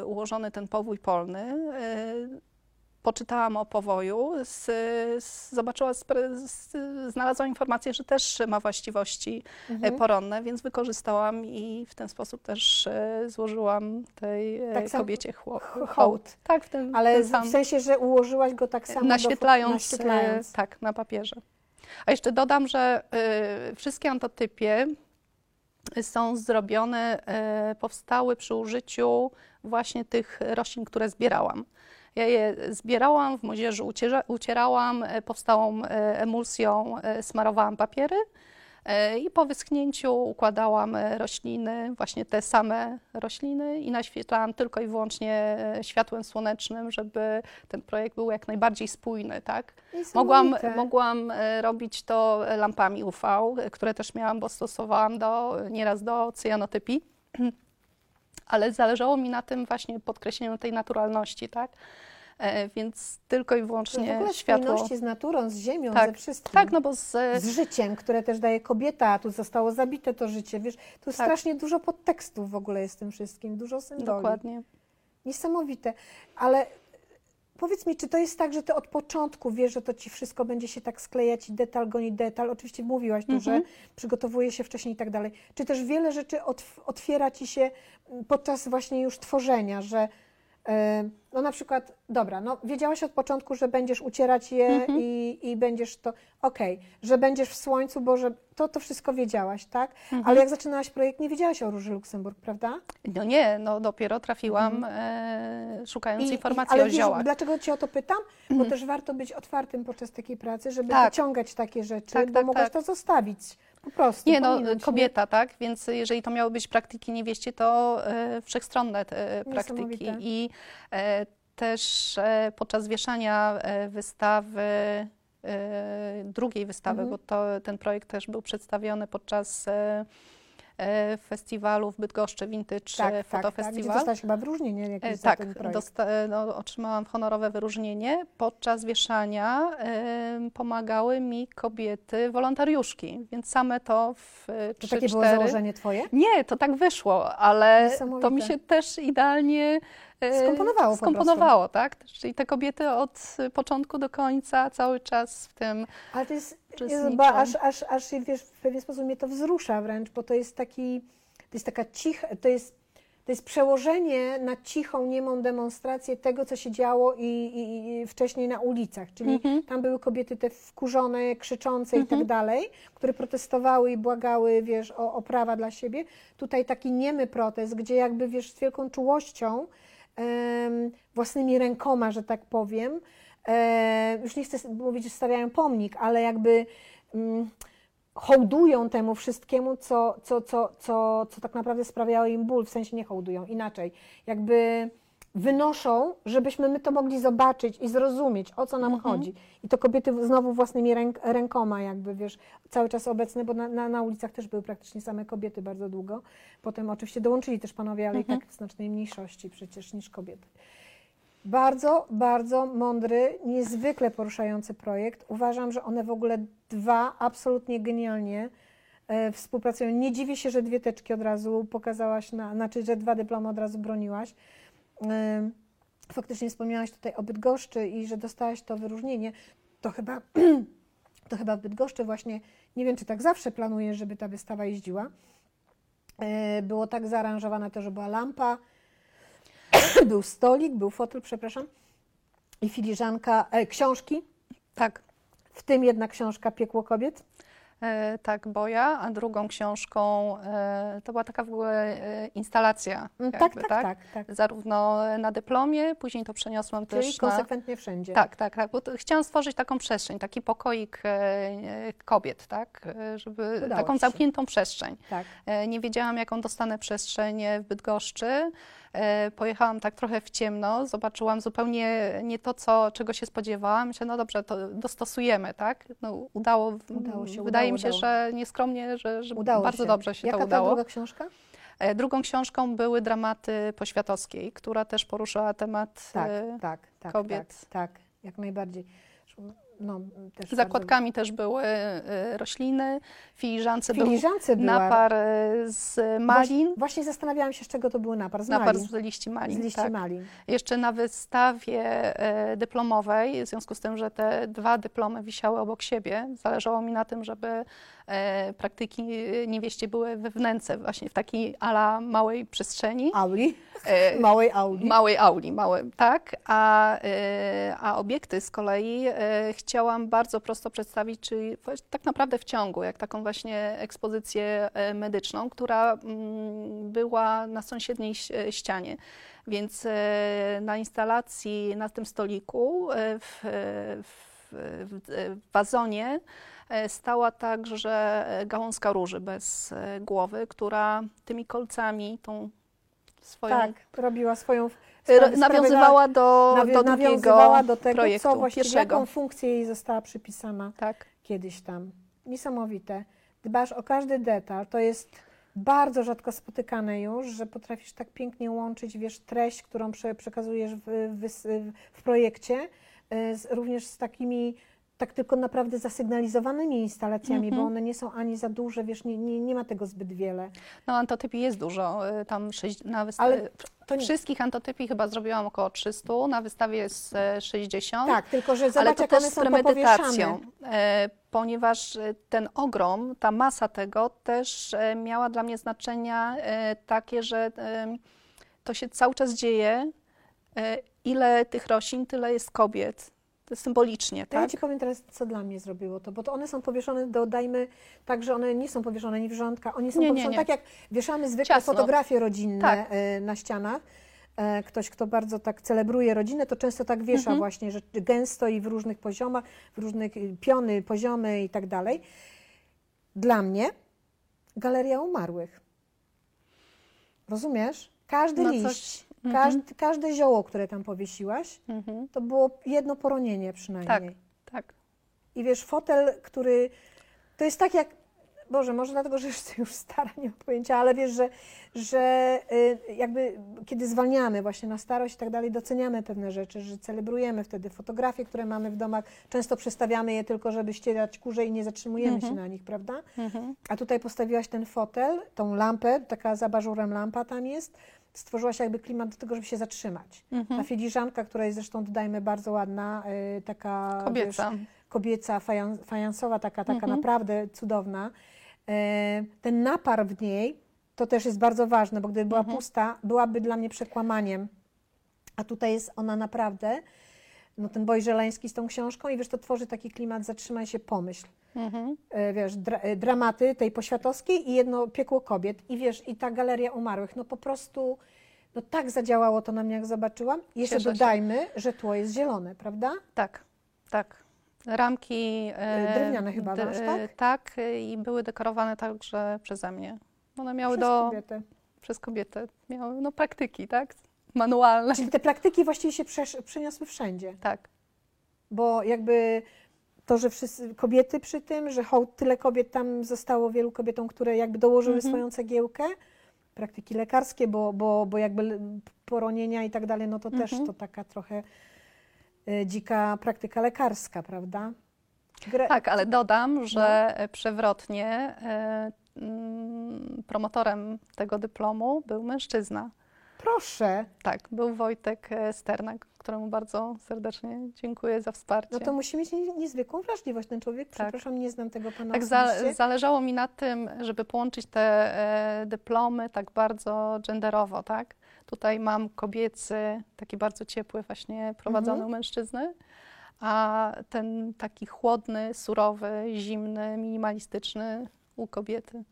ułożony ten powój polny, poczytałam o powoju, z, z, zobaczyła, z, znalazłam informację, że też ma właściwości e, Mhm. poronne, więc wykorzystałam i w ten sposób też e, złożyłam tej e, Tak kobiecie chło- Ho- hołd. Tak, w ten, Ale ten w sam sensie, że ułożyłaś go tak samo do naświetlając, naświetlając. e, tak, na papierze. A jeszcze dodam, że e, wszystkie antotypie są zrobione, e, powstały przy użyciu właśnie tych roślin, które zbierałam. Ja je zbierałam, w moździerzu uciera, ucierałam, e, powstałą e, emulsją e, smarowałam papiery i po wyschnięciu układałam rośliny, właśnie te same rośliny i naświetlałam tylko i wyłącznie światłem słonecznym, żeby ten projekt był jak najbardziej spójny, tak? Mogłam, mogłam robić to lampami UV, które też miałam, bo stosowałam do, nieraz do cyjanotypii, ale zależało mi na tym właśnie podkreśleniu tej naturalności, tak? E, Więc tylko i w wyłącznie ogóle światło. z naturą, z ziemią, Tak, ze wszystkim. Tak, no bo z, z życiem, które też daje kobieta, a tu zostało zabite to życie. Wiesz, tu Tak. strasznie dużo podtekstów w ogóle jest w tym wszystkim, dużo symboli. dokładnie. Niesamowite. Ale powiedz mi, czy to jest tak, że ty od początku wiesz, że to ci wszystko będzie się tak sklejać i detal goni detal? Oczywiście mówiłaś tu, że Mhm. przygotowuje się wcześniej i tak dalej. Czy też wiele rzeczy otw- otwiera ci się mm, podczas właśnie już tworzenia, że No na przykład, dobra, no wiedziałaś od początku, że będziesz ucierać je Mhm. i, i będziesz to, okej, że będziesz w słońcu, bo że to, to wszystko wiedziałaś, tak? Mhm. Ale jak zaczynałaś projekt, nie wiedziałaś o Róży Luksemburg, prawda? No nie, no dopiero trafiłam e, szukając informacji ale o wiesz, ziołach. dlaczego Cię o to pytam? Bo też warto być otwartym podczas takiej pracy, żeby Tak. wyciągać takie rzeczy, Tak, bo tak, mogłaś tak. to zostawić. Po prostu. Nie, no pominąć, kobieta, tak? Więc jeżeli to miały być praktyki niewieście, to e, wszechstronne te praktyki. Niesamowite. I e, też e, podczas wieszania e, wystawy, e, drugiej wystawy, Mhm. bo to, ten projekt też był przedstawiony podczas e, e, festiwalu w Bydgoszczy Vintage Tak, e, tak, tak. Gdzie Fotofestiwal. dostałaś chyba wyróżnienie jakieś E, za Tak, ten projekt. dosta- no, otrzymałam honorowe wyróżnienie. Podczas wieszania e, pomagały mi kobiety, wolontariuszki, więc same to w Czy 3, takie było 4... założenie Twoje? Nie, to tak wyszło, ale to mi się też idealnie Skomponowało po skomponowało tak? Czyli te kobiety od początku do końca cały czas w tym Ale to jest, jest ba, aż, aż, aż wiesz, w pewien sposób mnie to wzrusza wręcz, bo to jest taki, to jest taka cicha, to jest, to jest przełożenie na cichą, niemą demonstrację tego, co się działo i, i, i wcześniej na ulicach, czyli Mhm. tam były kobiety te wkurzone, krzyczące i tak dalej, które protestowały i błagały, wiesz, o, o prawa dla siebie. Tutaj taki niemy protest, gdzie jakby, wiesz, z wielką czułością, em, własnymi rękoma, że tak powiem, już nie chcę mówić, że stawiają pomnik, ale jakby mm, hołdują temu wszystkiemu, co, co, co, co, co tak naprawdę sprawiało im ból, w sensie nie hołdują, inaczej, jakby wynoszą, żebyśmy my to mogli zobaczyć i zrozumieć, o co nam chodzi. I to kobiety znowu własnymi ręk, rękoma jakby, wiesz, cały czas obecne, bo na, na, na ulicach też były praktycznie same kobiety bardzo długo. Potem oczywiście dołączyli też panowie, ale i tak w znacznej mniejszości przecież niż kobiety. Bardzo, bardzo mądry, niezwykle poruszający projekt. Uważam, że one w ogóle dwa absolutnie genialnie e, współpracują. Nie dziwię się, że dwie teczki od razu pokazałaś, na, znaczy, że dwa dyplomy od razu broniłaś. Ym, Faktycznie wspomniałaś tutaj o Bydgoszczy i że dostałaś to wyróżnienie. To chyba, to chyba w Bydgoszczy właśnie, nie wiem czy tak zawsze planujesz, żeby ta wystawa jeździła. E, Było tak zaaranżowane to, że była lampa, był stolik, był fotel, przepraszam, i filiżanka, e, książki, tak, w tym jedna książka Piekło kobiet. e, tak Boja, a drugą książką e, to była taka w ogóle e, instalacja. Mm, jakby, tak, tak, tak, tak. Zarówno na dyplomie, później to przeniosłam Czyli też na... konsekwentnie wszędzie. Tak, tak, tak. Bo chciałam stworzyć taką przestrzeń, taki pokoik e, kobiet, tak? E, Żeby Udało taką się. zamkniętą przestrzeń. tak. E, Nie wiedziałam, jaką dostanę przestrzeń e, w Bydgoszczy. E, Pojechałam tak trochę w ciemno, zobaczyłam zupełnie nie to, co, czego się spodziewałam. Myślę, no dobrze, to dostosujemy, tak? No, udało, Udało się, Wydaje udało, mi się, udało. że nieskromnie, że, że Udało bardzo się. dobrze się Jaka to udało. druga książka? E, Drugą książką były dramaty Poświatowskiej, która też poruszyła temat Tak, e, tak, tak, kobiet. tak, tak, jak najbardziej. No, też zakładkami też były e, rośliny, filiżance bardzo... Był filiżance była... napar e, z malin, Właśnie, właśnie zastanawiałam się, z czego to był napar. Z napar malin. z liści malin. Z liści tak. malin. Jeszcze na wystawie e, dyplomowej, w związku z tym, że te dwa dyplomy wisiały obok siebie, zależało mi na tym, żeby praktyki niewieście były we wnęce, właśnie w takiej ala małej przestrzeni. Auli, E, małej auli. Małej auli, małym, tak. A, e, a obiekty z kolei e, chciałam bardzo prosto przedstawić, czyli tak naprawdę w ciągu, jak taką właśnie ekspozycję e, medyczną, która mm, była na sąsiedniej e, ścianie. Więc e, na instalacji, na tym stoliku, e, w, w, w, wazonie e, stała także e, gałązka róży bez e, głowy, która tymi kolcami, tą swoją Tak, robiła swoją... Sprawy- nawiązywała do, nawi- do nawiązywała do tego, projektu, co właściwie, pierwszego. jaką funkcję jej została przypisana Tak. kiedyś tam. Niesamowite. Dbasz o każdy detal. To jest bardzo rzadko spotykane już, że potrafisz tak pięknie łączyć, wiesz, treść, którą prze, przekazujesz w, w, w projekcie, z, również z takimi tak tylko naprawdę zasygnalizowanymi instalacjami, Mhm. bo one nie są ani za duże, wiesz, nie, nie, nie ma tego zbyt wiele. No antotypii jest dużo, y, tam sześć, na wysta- Ale to nie- wszystkich antotypii chyba zrobiłam około 300, na wystawie jest e, 60. Tak, tylko że ale zobacz, to jak też one z są premedytacją, popowieszane. e, ponieważ e, ten ogrom, ta masa tego też e, miała dla mnie znaczenia e, takie, że e, to się cały czas dzieje, e, ile tych roślin, tyle jest kobiet. Symbolicznie, To ja tak? Ci powiem teraz, co dla mnie zrobiło to, bo to one są powieszone, dodajmy, tak, że one nie są powieszone ni w rządka, one są Nie, nie, powieszone nie. tak, jak wieszamy zwykle Ciasno. fotografie rodzinne Tak. e, na ścianach. E, Ktoś, kto bardzo tak celebruje rodzinę, to często tak wiesza Mhm. właśnie, że gęsto i w różnych poziomach, w różnych y, piony, poziomy i tak dalej. Dla mnie galeria umarłych. Rozumiesz? Każdy No liść, mhm. każdy, każde zioło, które tam powiesiłaś, Mhm. to było jedno poronienie przynajmniej. Tak. I wiesz, fotel, który. To jest tak jak. Boże, może dlatego, że jestem już stara, nie mam pojęcia, ale wiesz, że, że y, jakby kiedy zwalniamy właśnie na starość i tak dalej, doceniamy pewne rzeczy, że celebrujemy wtedy fotografie, które mamy w domach. Często przestawiamy je tylko, żeby ścierać kurze i nie zatrzymujemy się na nich, prawda? Mhm. A tutaj postawiłaś ten fotel, tą lampę, taka za bażurem lampa tam jest. Stworzyłaś jakby klimat do tego, żeby się zatrzymać. Mhm. Ta filiżanka, która jest zresztą, dodajmy, bardzo ładna, y, taka wiesz, Kobieca. kobieca, fajan, fajansowa, taka, taka Mhm. naprawdę cudowna. E, Ten napar w niej, to też jest bardzo ważne, bo gdyby była Mhm. pusta, byłaby dla mnie przekłamaniem. A tutaj jest ona naprawdę, no ten boj żeleński z tą książką i wiesz, to tworzy taki klimat, zatrzymaj się, pomyśl. Mhm. E, Wiesz, dra, e, dramaty tej poświatowskiej i jedno piekło kobiet. I wiesz, i ta galeria umarłych, no po prostu, no tak zadziałało to na mnie, jak zobaczyłam. Jeszcze Cieszę się. dodajmy, że tło jest zielone, prawda? Tak, tak. Ramki. e, Drewniane chyba masz, tak? Tak, e, i były dekorowane także przeze mnie. One miały Przez do. kobietę. Przez kobietę. Miały no, praktyki, tak? Manualne. Czyli te praktyki właściwie się przeniosły wszędzie, Tak. bo jakby to, że wszyscy kobiety przy tym, że hołd, tyle kobiet tam zostało, wielu kobietom, które jakby dołożyły Mhm. swoją cegiełkę, praktyki lekarskie, bo, bo, bo jakby poronienia i tak dalej, no to też Mhm. to taka trochę y, dzika praktyka lekarska, prawda? Gra- Tak, ale dodam, że No. e, przewrotnie e, mm, promotorem tego dyplomu był mężczyzna. Proszę, Tak, był Wojtek e, Sternak, któremu bardzo serdecznie dziękuję za wsparcie. no to musi mieć nie- niezwykłą wrażliwość ten człowiek. Tak. Przepraszam, nie znam tego pana Tak, za, zależało mi na tym, żeby połączyć te e, dyplomy tak bardzo genderowo, tak? Tutaj mam kobiecy, taki bardzo ciepły właśnie prowadzony Mhm. u mężczyzny, a ten taki chłodny, surowy, zimny, minimalistyczny u kobiety.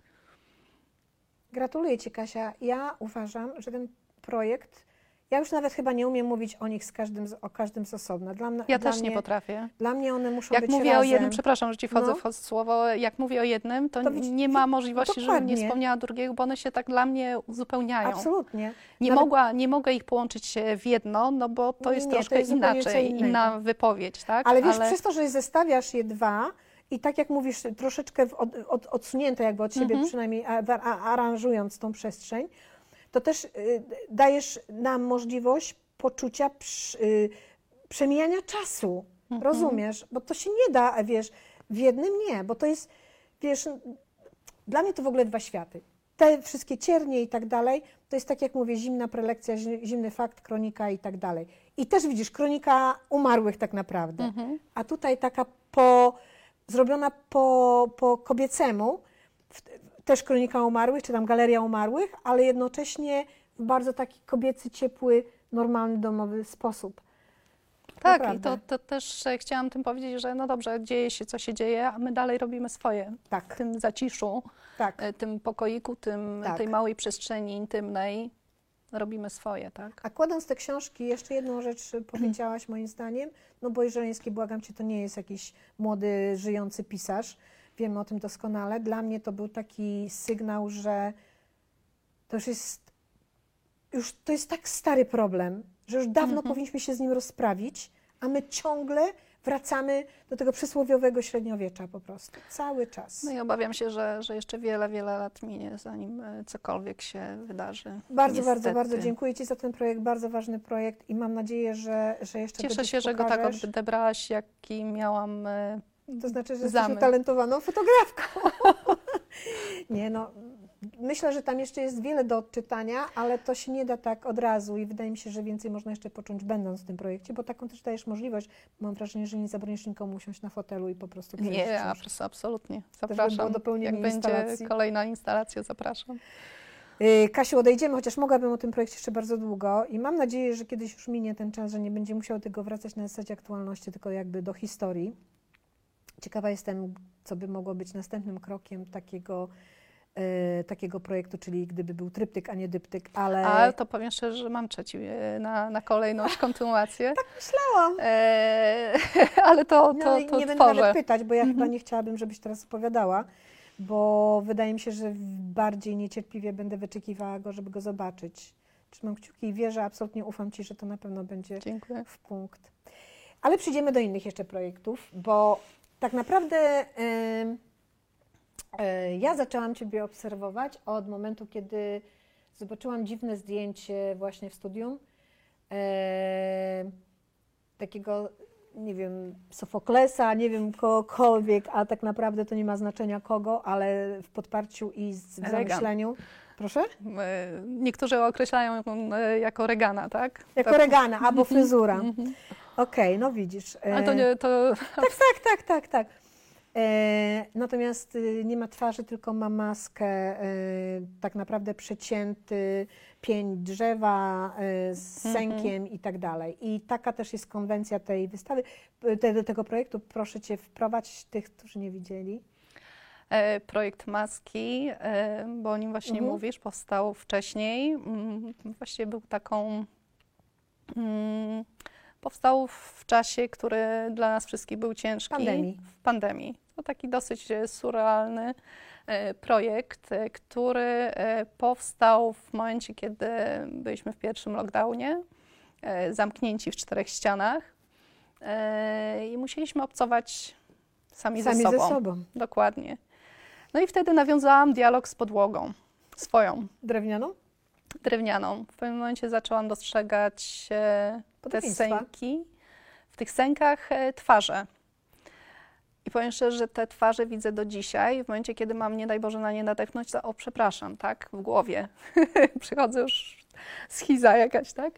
Gratuluję Ci, Kasia. Ja uważam, że ten projekt, ja już nawet chyba nie umiem mówić o nich z każdym, o każdym z osobna. Dla, Ja dla też mnie, nie potrafię. Dla mnie one muszą Jak być mówię razem. o jednym, przepraszam, że ci wchodzę No. w słowo, jak mówię o jednym, to, To widz- nie ma możliwości, żebym dokładnie. nie wspomniała drugiego, bo one się tak dla mnie uzupełniają. Absolutnie. Nie, Nawet- mogła, nie mogę ich połączyć e, w jedno, no bo to jest nie, to troszkę jest zupełnie co inaczej, inna wypowiedź, tak? Ale wiesz, przez to, że zestawiasz je dwa i tak jak mówisz, troszeczkę od, od, odsunięte jakby od siebie, Mhm. przynajmniej a, a, aranżując tą przestrzeń, to też y, dajesz nam możliwość poczucia y, przemijania czasu. Mhm. Rozumiesz? Bo to się nie da, wiesz, w jednym nie, bo to jest, wiesz, dla mnie to w ogóle dwa światy. Te wszystkie ciernie i tak dalej, to jest tak jak mówię, zimna prelekcja, zi- zimny fakt, kronika i tak dalej. I też widzisz, kronika umarłych tak naprawdę. Mhm. A tutaj taka po, zrobiona po, po kobiecemu, w, też kronika umarłych, czy tam galeria umarłych, ale jednocześnie w bardzo taki kobiecy, ciepły, normalny, domowy sposób. Tak, i Naprawdę. to, to też e, chciałam tym powiedzieć, że no dobrze, dzieje się, co się dzieje, a my dalej robimy swoje. W Tak, tym zaciszu, tak. e, tym pokoiku, tym, Tak. tej małej przestrzeni intymnej robimy swoje, tak? A kładąc te książki, jeszcze jedną rzecz powiedziałaś moim zdaniem, no bo Żeleński, błagam Cię, to nie jest jakiś młody, żyjący pisarz, wiemy o tym doskonale. Dla mnie to był taki sygnał, że to już jest, już to jest tak stary problem, że już dawno Mhm. powinniśmy się z nim rozprawić, a my ciągle wracamy do tego przysłowiowego średniowiecza po prostu, cały czas. No i obawiam się, że, że jeszcze wiele, wiele lat minie, zanim e, cokolwiek się wydarzy. Bardzo, bardzo, Niestety. bardzo dziękuję Ci za ten projekt, bardzo ważny projekt i mam nadzieję, że, że jeszcze Cieszę się, że go tak pokażesz. odebrałaś, jaki miałam e, To znaczy, że jesteś utalentowaną fotografką. nie no, myślę, że tam jeszcze jest wiele do odczytania, ale to się nie da tak od razu i wydaje mi się, że więcej można jeszcze poczuć będąc w tym projekcie, bo taką też dajesz możliwość. Mam wrażenie, że nie zabronisz nikomu usiąść na fotelu i po prostu Nie, abs- absolutnie. by Zapraszam. dopełnienie Jak będzie instalacji. kolejna instalacja, zapraszam. Y, Kasiu, odejdziemy, chociaż mogłabym o tym projekcie jeszcze bardzo długo i mam nadzieję, że kiedyś już minie ten czas, że nie będzie musiał tego wracać na zasadzie aktualności, tylko jakby do historii. Ciekawa jestem, co by mogło być następnym krokiem takiego, y, takiego projektu, czyli gdyby był tryptyk, a nie dyptyk, ale A to powiem szczerze, że mam trzeci e, na, na kolejność, kontynuację. tak myślałam. E, ale to, No, to, i to nie będę nawet pytać, bo ja chyba Mhm. nie chciałabym, żebyś teraz opowiadała, bo wydaje mi się, że bardziej niecierpliwie będę wyczekiwała go, żeby go zobaczyć. Trzymam kciuki i wierzę, absolutnie ufam Ci, że to na pewno będzie Dziękuję. w punkt. Ale przyjdziemy do innych jeszcze projektów, bo tak naprawdę y, ja zaczęłam Ciebie obserwować od momentu, kiedy zobaczyłam dziwne zdjęcie właśnie w studium e, takiego, nie wiem, Sofoklesa, nie wiem kogokolwiek, a tak naprawdę to nie ma znaczenia kogo, ale w podparciu i z- w zamyśleniu. Proszę? E, Niektórzy określają ją e, jako Regana, tak? Jako To- Regana albo fryzura. Okej, no widzisz. A to nie, to Tak, tak, tak, tak. E, natomiast y, nie ma twarzy, tylko ma maskę, tak naprawdę przecięty pień drzewa z Mhm. sękiem i tak dalej. I taka też jest konwencja tej wystawy, te, do tego projektu. Proszę Cię wprowadź tych, którzy nie widzieli. e, projekt Maski, e, bo o nim właśnie Mhm. mówisz, powstał wcześniej. Mm, Właściwie był taką. mm, Powstał w czasie, który dla nas wszystkich był ciężki. Pandemii. W pandemii. To taki dosyć e, surrealny e, projekt, e, który powstał w momencie, kiedy byliśmy w pierwszym lockdownie, zamknięci w czterech ścianach i musieliśmy obcować sami, Sami ze sobą. ze sobą. Dokładnie. No i wtedy nawiązałam dialog z podłogą, swoją, Drewnianą? Drewnianą. W pewnym momencie zaczęłam dostrzegać e, te sęki, w tych sękach e, twarze. I powiem szczerze, że te twarze widzę do dzisiaj. W momencie, kiedy mam, nie daj Boże, na nie nadechnąć, to o, przepraszam, tak, w głowie. Przychodzę już schiza jakaś, tak?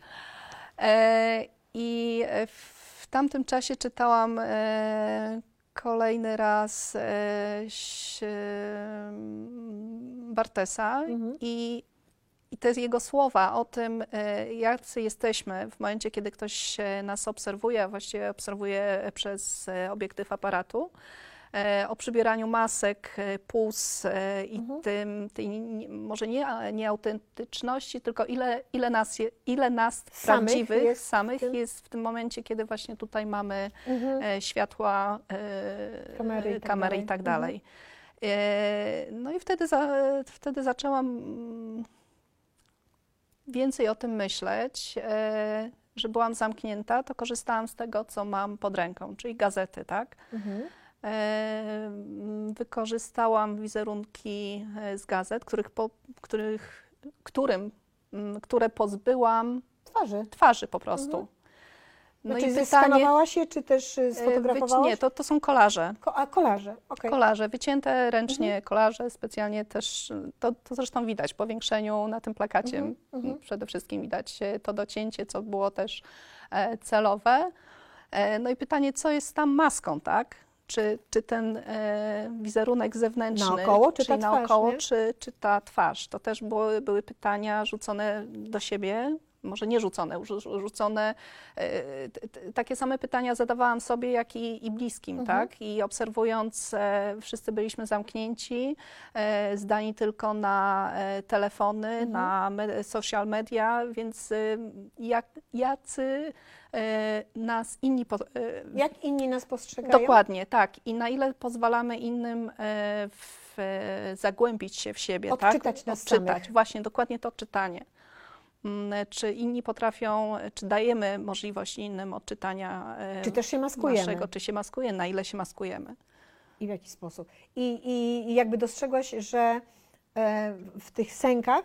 E, I e, w tamtym czasie czytałam e, kolejny raz e, ś- Bartesa Mhm. i, i te jego słowa o tym, e, jacy jesteśmy w momencie, kiedy ktoś e, nas obserwuje, a właściwie obserwuje przez e, obiektyw aparatu, o przybieraniu masek, puls i Mhm. tym, tej może nie, nie autentyczności, tylko ile, ile, nas, je, ile nas Samych prawdziwych jest w samych tym? jest w tym momencie, kiedy właśnie tutaj mamy Mhm. światła, Kamery i tak dalej. i tak Mhm. dalej. E, No i wtedy, za, wtedy zaczęłam mm, więcej o tym myśleć. E, Że byłam zamknięta, to korzystałam z tego, co mam pod ręką, czyli gazety, tak? Mhm. E, Wykorzystałam wizerunki e, z gazet, których, po, których, którym, które pozbyłam Twarzy. twarzy po prostu. Mhm. No Znaczy, i pytanie, je, czy też y, e, sfotografowałaś? nie, to, to są kolaże. Ko- a, kolaże, okej. Kolaże, wycięte ręcznie Mhm. kolaże, specjalnie też, to, to zresztą widać po większeniu na tym plakacie. Mhm, mhm. Przede wszystkim widać e, to docięcie, co było też e, celowe. E, no i pytanie, co jest tam maską, tak? Czy, czy ten e, wizerunek zewnętrzny, Naokoło, czy ta twarz, naokoło, nie? czy, czy ta twarz? To też były, były pytania rzucone do siebie, może nie rzucone, rzu- rzucone, e, takie same pytania zadawałam sobie, jak i, i bliskim, Mhm. tak? I obserwując, e, wszyscy byliśmy zamknięci, e, zdani tylko na telefony, Mhm. na me, social media, więc e, jak, jacy nas inni... Jak inni nas postrzegają? Dokładnie, tak. I na ile pozwalamy innym w, zagłębić się w siebie, Odczytać tak? nas Odczytać, samych. właśnie, dokładnie to odczytanie. Mm, Czy inni potrafią, czy dajemy możliwość innym odczytania e, Czy też się maskujemy? naszego, czy się maskuje, na ile się maskujemy. I w jaki sposób? I, i, i jakby dostrzegłaś, że e, w tych sękach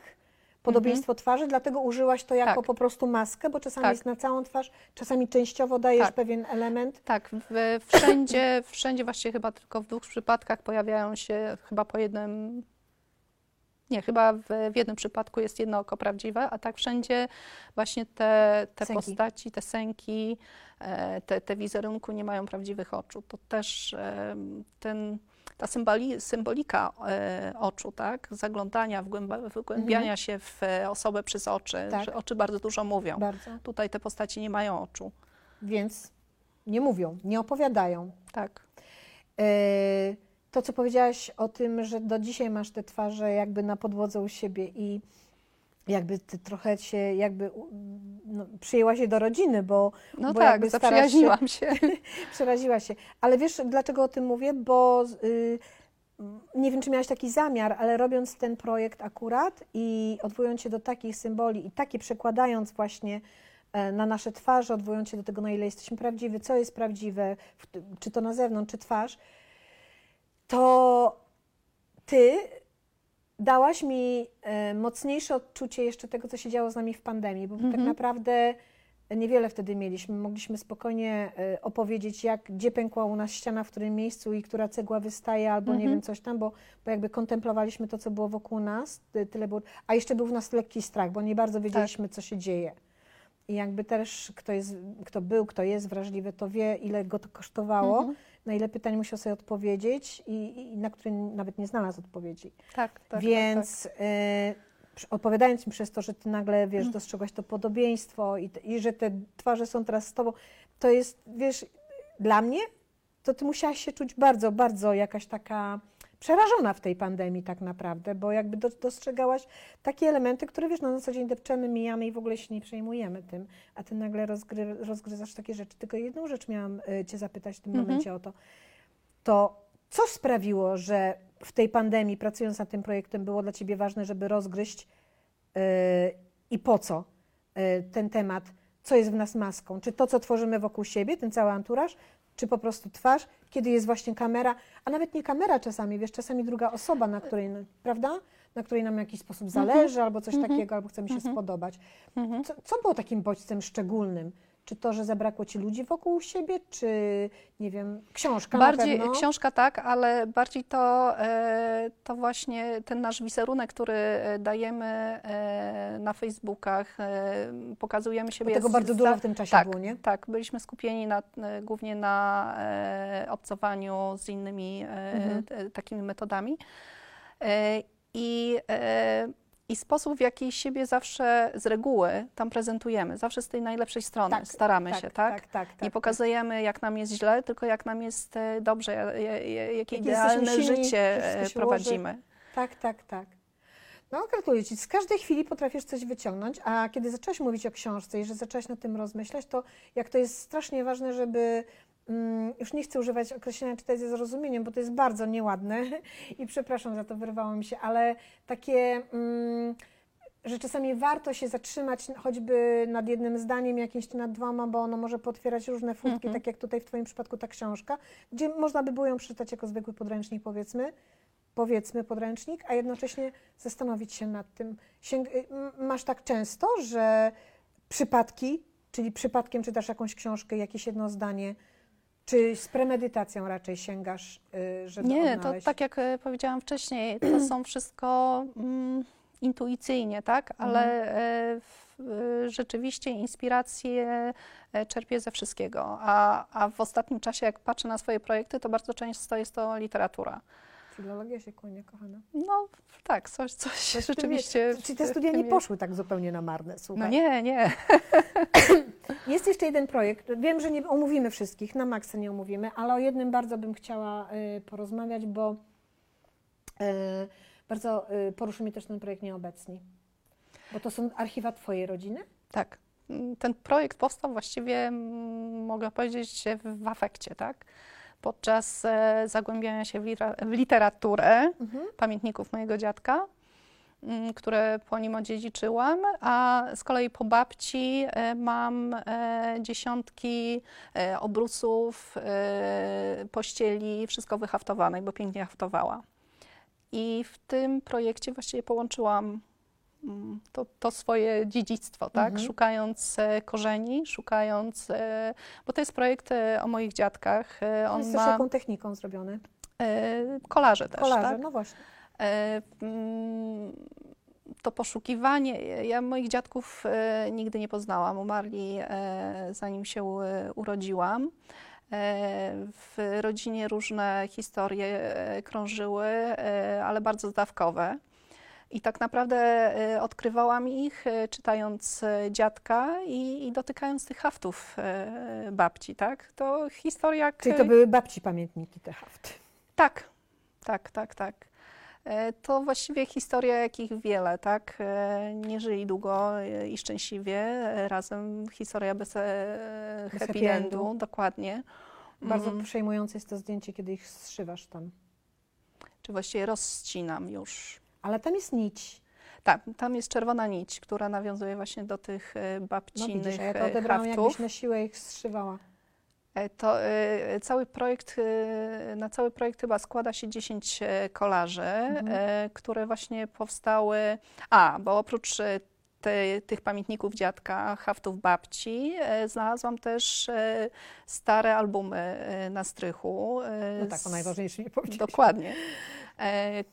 podobieństwo twarzy, dlatego użyłaś to jako Mhm. Tak. po prostu maskę, bo czasami Tak. jest na całą twarz, czasami częściowo dajesz Tak. pewien element. Tak, w, wszędzie, wszędzie właściwie chyba tylko w dwóch przypadkach pojawiają się chyba po jednym. Nie, chyba w, w jednym przypadku jest jedno oko prawdziwe, a tak wszędzie właśnie te, te Sęki. postaci, te sęki, e, te, te wizerunku nie mają prawdziwych oczu. To też em, ten, ta symboli, symbolika e, oczu, tak? Zaglądania, wgłęba, wgłębiania się w e, osobę przez oczy, Tak. oczy bardzo dużo mówią. Bardzo. Tutaj te postaci nie mają oczu. Więc nie mówią, nie opowiadają. Tak. E, To, co powiedziałaś o tym, że do dzisiaj masz te twarze jakby na podłodze u siebie i jakby ty trochę się jakby no, przyjęła się do rodziny, bo, No bo tak, zaprzyjaźniłam się. przeraziła się. Ale wiesz, dlaczego o tym mówię? Bo y, nie wiem, czy miałaś taki zamiar, ale robiąc ten projekt akurat i odwołując się do takich symboli i takie przekładając właśnie e, na nasze twarze, odwołując się do tego, na ile jesteśmy prawdziwi, co jest prawdziwe, czy to na zewnątrz, czy twarz, to ty dałaś mi e, mocniejsze odczucie jeszcze tego, co się działo z nami w pandemii, bo tak Mhm. naprawdę niewiele wtedy mieliśmy. Mogliśmy spokojnie e, opowiedzieć, jak, gdzie pękła u nas ściana, w którym miejscu i która cegła wystaje, albo nie Mhm. wiem, coś tam, bo, bo jakby kontemplowaliśmy to, co było wokół nas, ty- tyle było, a jeszcze był w nas lekki strach, bo nie bardzo wiedzieliśmy, co się dzieje. I jakby też kto, jest, kto był, kto jest wrażliwy, to wie, ile go to kosztowało, Mhm. na ile pytań musiał sobie odpowiedzieć i, i na które nawet nie znalazł odpowiedzi. Tak, tak. Więc y, przy- opowiadając mi przez to, że ty nagle, wiesz, Mhm. dostrzegłaś to podobieństwo i, i że te twarze są teraz z tobą, to jest, wiesz, dla mnie, to ty musiałaś się czuć bardzo, bardzo jakaś taka przerażona w tej pandemii tak naprawdę, bo jakby do, dostrzegałaś takie elementy, które, wiesz, no, na co dzień depczemy, mijamy i w ogóle się nie przejmujemy tym, a ty nagle rozgry, rozgryzasz takie rzeczy. Tylko jedną rzecz miałam y, cię zapytać w tym Mhm. momencie o to. To co sprawiło, że w tej pandemii, pracując nad tym projektem, było dla Ciebie ważne, żeby rozgryźć yy, i po co yy, ten temat, co jest w nas maską? Czy to, co tworzymy wokół siebie, ten cały anturaż, czy po prostu twarz, kiedy jest właśnie kamera, a nawet nie kamera czasami, wiesz, czasami druga osoba, na której, prawda? Na której nam w jakiś sposób zależy, albo coś takiego, albo chcemy się spodobać. Mhm. Co, co było takim bodźcem szczególnym? Czy to, że zabrakło Ci ludzi wokół siebie, czy nie wiem, książka Bardziej książka tak, ale bardziej to, e, to właśnie ten nasz wizerunek, który e, dajemy e, na Facebookach, pokazujemy siebie. Bo tego bardzo dużo w tym czasie tak, było, nie? Tak, byliśmy skupieni na, głównie na obcowaniu z innymi Mhm. takimi metodami. I, I sposób, w jaki siebie zawsze z reguły tam prezentujemy, zawsze z tej najlepszej strony Tak, staramy tak, się, tak? tak, tak, tak, nie pokazujemy, jak nam jest źle, tylko jak nam jest e, dobrze, ja- ja- jakie Jakie idealne silni, życie e, prowadzimy. Tak, tak, tak. No, gratuluję Ci. Z każdej chwili potrafisz coś wyciągnąć, a kiedy zaczęłaś mówić o książce i że zaczęłaś nad tym rozmyślać, to jak to jest strasznie ważne, żeby. Mm, już nie chcę używać określenia czytać ze zrozumieniem, bo to jest bardzo nieładne i przepraszam za to, wyrwało mi się, ale takie, mm, że czasami warto się zatrzymać choćby nad jednym zdaniem jakimś, czy nad dwoma, bo ono może potwierać różne furtki, Mhm. tak jak tutaj w Twoim przypadku ta książka, gdzie można by było ją przeczytać jako zwykły podręcznik, powiedzmy, powiedzmy podręcznik, a jednocześnie zastanowić się nad tym. Y, masz tak często, że przypadki, czyli przypadkiem czytasz jakąś książkę, jakieś jedno zdanie, czy z premedytacją raczej sięgasz, y, żeby Nie, to odnaleźć? tak jak e, powiedziałam wcześniej, to są wszystko mm, intuicyjnie, tak? Ale w, e, rzeczywiście inspiracje e, czerpię ze wszystkiego. A, a w ostatnim czasie, jak patrzę na swoje projekty, to bardzo często jest to literatura. Filologia się kłania, kochana. No tak, coś, coś tym rzeczywiście. Czyli te studia nie poszły tak zupełnie na marne, słuchaj. No nie, nie. Jest jeszcze jeden projekt. Wiem, że nie omówimy wszystkich, na maksa nie omówimy, ale o jednym bardzo bym chciała y, porozmawiać, bo y, bardzo y, poruszy mnie też ten projekt nieobecni. Bo to są archiwa Twojej rodziny? Tak. Ten projekt powstał właściwie, mogę powiedzieć, w afekcie, tak? Podczas e, zagłębiania się w, w literaturę Mhm. pamiętników mojego dziadka, mm, które po nim odziedziczyłam, a z kolei po babci e, mam e, dziesiątki obrusów, pościeli, wszystko wyhaftowane, bo pięknie haftowała. I w tym projekcie właściwie połączyłam to, to swoje dziedzictwo, tak? Mhm. Szukając e, korzeni, szukając, e, bo to jest projekt e, o moich dziadkach. On jest też ma jaką techniką zrobiony? kolarze też, Kolarze, tak? no właśnie. Mm, to poszukiwanie. Ja moich dziadków nigdy nie poznałam, umarli zanim się urodziłam. W rodzinie różne historie krążyły, ale bardzo zdawkowe. I tak naprawdę e, odkrywałam ich, e, czytając e, dziadka i, i dotykając tych haftów babci, tak? To historia... Czyli to były babci pamiętniki, te hafty. Tak, tak, tak, tak. To właściwie historia, jakich wiele, tak? Nie żyli długo i szczęśliwie razem. Historia bez, Bez happy endu, endu. dokładnie. Bardzo Mm, przejmujące jest to zdjęcie, kiedy ich zszywasz tam. Czy właściwie rozścinam już. Ale tam jest nić. Tak, tam jest czerwona nić, która nawiązuje właśnie do tych e, No babcinnych widzisz, a ja to e, odebrałam, haftów. jakbyś na siłę ich zszywała. E, To e, cały projekt, e, na cały projekt chyba składa się 10 e, kolaży, Mhm. e, które właśnie powstały. A, bo oprócz e, te, tych pamiętników dziadka, haftów babci, e, znalazłam też e, stare albumy e, na strychu. e, No tak, o z- najważniejszym nie powiedzieć. Dokładnie. E,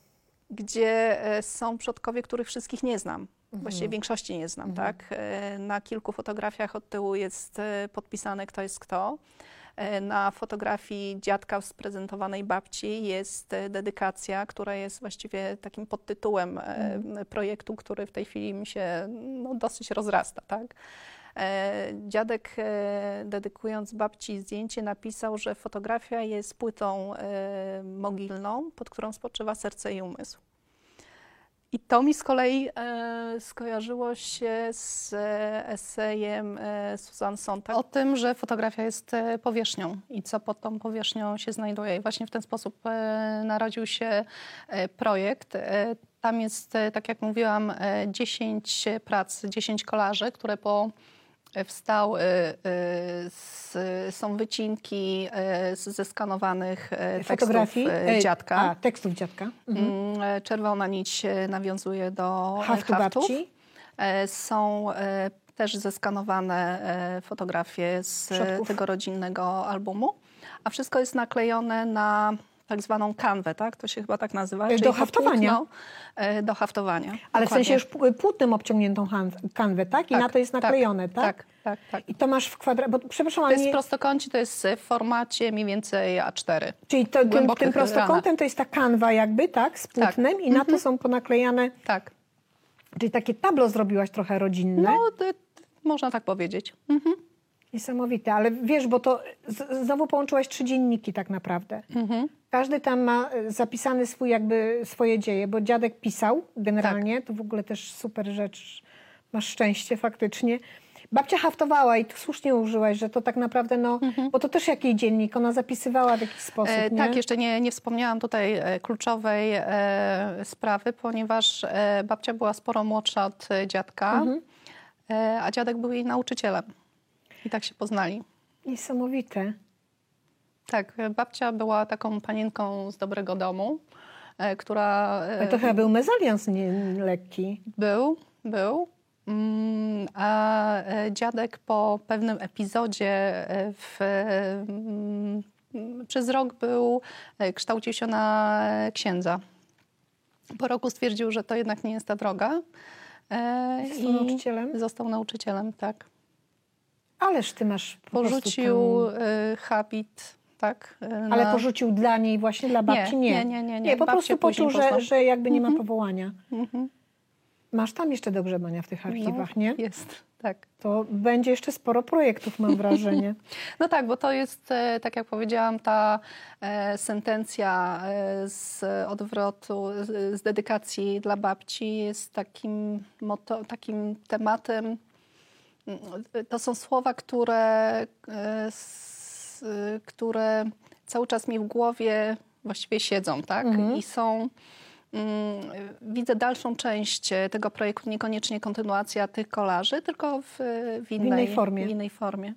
Gdzie e, są przodkowie, których wszystkich nie znam. Właściwie Mhm. większości nie znam, Mhm. tak? E, Na kilku fotografiach od tyłu jest e, podpisane, kto jest kto. Na fotografii dziadka z prezentowanej babci jest dedykacja, która jest właściwie takim podtytułem Mhm. projektu, który w tej chwili mi się no, dosyć rozrasta, tak? E, Dziadek, e, dedykując babci zdjęcie, napisał, że fotografia jest płytą e, mogilną, pod którą spoczywa serce i umysł. I to mi z kolei e, skojarzyło się z esejem e, Susan Sontag o tym, że fotografia jest powierzchnią i co pod tą powierzchnią się znajduje. I właśnie w ten sposób e, narodził się projekt. Tam jest, tak jak mówiłam, e, 10 prac, 10 kolaży, które po e, wstały, e, z, są wycinki e, z zeskanowanych e, Fotografii tekstów e, e, dziadka. A, tekstów dziadka. Mhm. Mm, e, Czerwona nić e, nawiązuje do e, Haftu haftów. babci. E, Są e, też zeskanowane e, fotografie z e, Przodków. tego rodzinnego albumu, a wszystko jest naklejone na tak zwaną kanwę, tak? To się chyba tak nazywa. E, czyli do na haftowania. płótno, e, Do haftowania. Ale w sensie dokładnie. już pł- płótnem obciągniętą kanwę, tak? I Tak, na to jest tak, naklejone, tak? Tak, tak, tak. I to masz w kwadracie, bo przepraszam, To jest nie, prostokącie, to jest w formacie mniej więcej A4. czyli to, tym, tym prostokątem to jest ta kanwa jakby, tak? Z płótnem i na to są ponaklejane, Tak. czyli takie tablo zrobiłaś trochę rodzinne. No, można tak powiedzieć. Mhm. Niesamowite, ale wiesz, bo to znowu połączyłaś trzy dzienniki tak naprawdę. Mhm. Każdy tam ma e, zapisany swój jakby swoje dzieje, bo dziadek pisał generalnie, Tak. to w ogóle też super rzecz, masz szczęście faktycznie. Babcia haftowała i tu słusznie użyłaś, że to tak naprawdę, no, bo to też jakiś dziennik, ona zapisywała w jakiś sposób, Mhm. E, nie? Tak, jeszcze nie, nie wspomniałam tutaj e, kluczowej e, sprawy, ponieważ e, babcia była sporo młodsza od dziadka, Mhm. a dziadek był jej nauczycielem. I tak się poznali. Niesamowite. Tak, babcia była taką panienką z dobrego domu, e, która e, Ale to chyba był mezalians nie lekki. był, był. Mm, A e, dziadek po pewnym epizodzie w, mm, przez rok był, kształcił się na księdza. Po roku stwierdził, że to jednak nie jest ta droga. Został nauczycielem? Został nauczycielem, tak. Ależ ty masz po prostu Porzucił tam- e, habit, tak. Ale na- porzucił dla niej właśnie, dla babci? Nie, Nie, nie, nie, nie, nie. Nie, po prostu poczuł, że, że jakby nie ma powołania. Mhm. Masz tam jeszcze do grzebania w tych archiwach, No, nie? Jest, tak. To będzie jeszcze sporo projektów, mam wrażenie. No tak, bo to jest, e, tak jak powiedziałam, ta e, sentencja e, z odwrotu, z, z dedykacji dla babci jest takim, moto, takim tematem. To są słowa, które, e, s, które cały czas mi w głowie właściwie siedzą, tak? Mhm. I są. mm, Widzę dalszą część e, tego projektu, niekoniecznie kontynuacja tych kolaży, tylko w, w, innej, innej formie. W innej formie.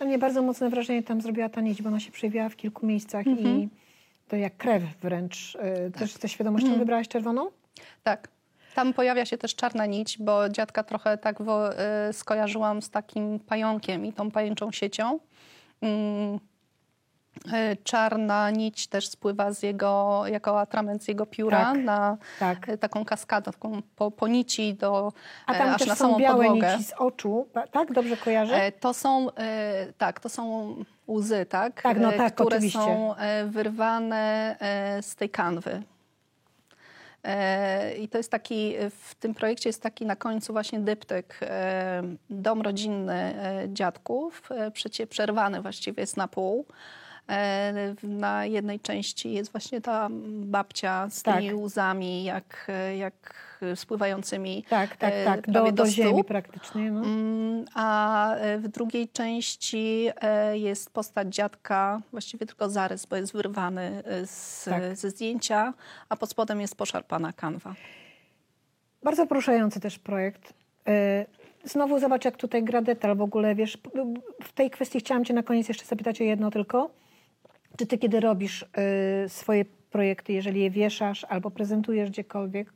Na mnie bardzo mocne wrażenie tam zrobiła ta nić, bo ona się przewijała w kilku miejscach Mhm. i to jak krew wręcz. Tak. Też jesteś świadomością Mhm. wybrałaś czerwoną? Tak. Tam pojawia się też czarna nić, bo dziadka trochę tak wo, y, skojarzyłam z takim pająkiem i tą pajęczą siecią. Mm, E, Czarna nić też spływa z jego, jako atrament z jego pióra Tak, na Tak. e, taką kaskadę, taką po, po nici do, A tam aż też na są samą białe podłogę. nici z oczu, tak? Dobrze kojarzę? E, To są, tak, to są łzy, tak? Tak, no E, tak, które oczywiście. są e, wyrwane z tej kanwy. E, I to jest taki, w tym projekcie jest taki na końcu właśnie dyptyk, e, dom rodzinny e, dziadków, przerwany właściwie jest na pół. E, Na jednej części jest właśnie ta babcia z tymi Tak. łzami, jak, jak spływającymi tak, tak, e, tak. Do, do, do ziemi praktycznie. No. Mm, A e, w drugiej części jest postać dziadka, właściwie tylko zarys, bo jest wyrwany z, Tak. ze zdjęcia, a pod spodem jest poszarpana kanwa. Bardzo poruszający też projekt. Znowu zobacz, jak tutaj gra detal w ogóle, wiesz, w tej kwestii chciałam cię na koniec jeszcze zapytać o jedno tylko. Czy ty, kiedy robisz e, swoje projekty, jeżeli je wieszasz albo prezentujesz gdziekolwiek,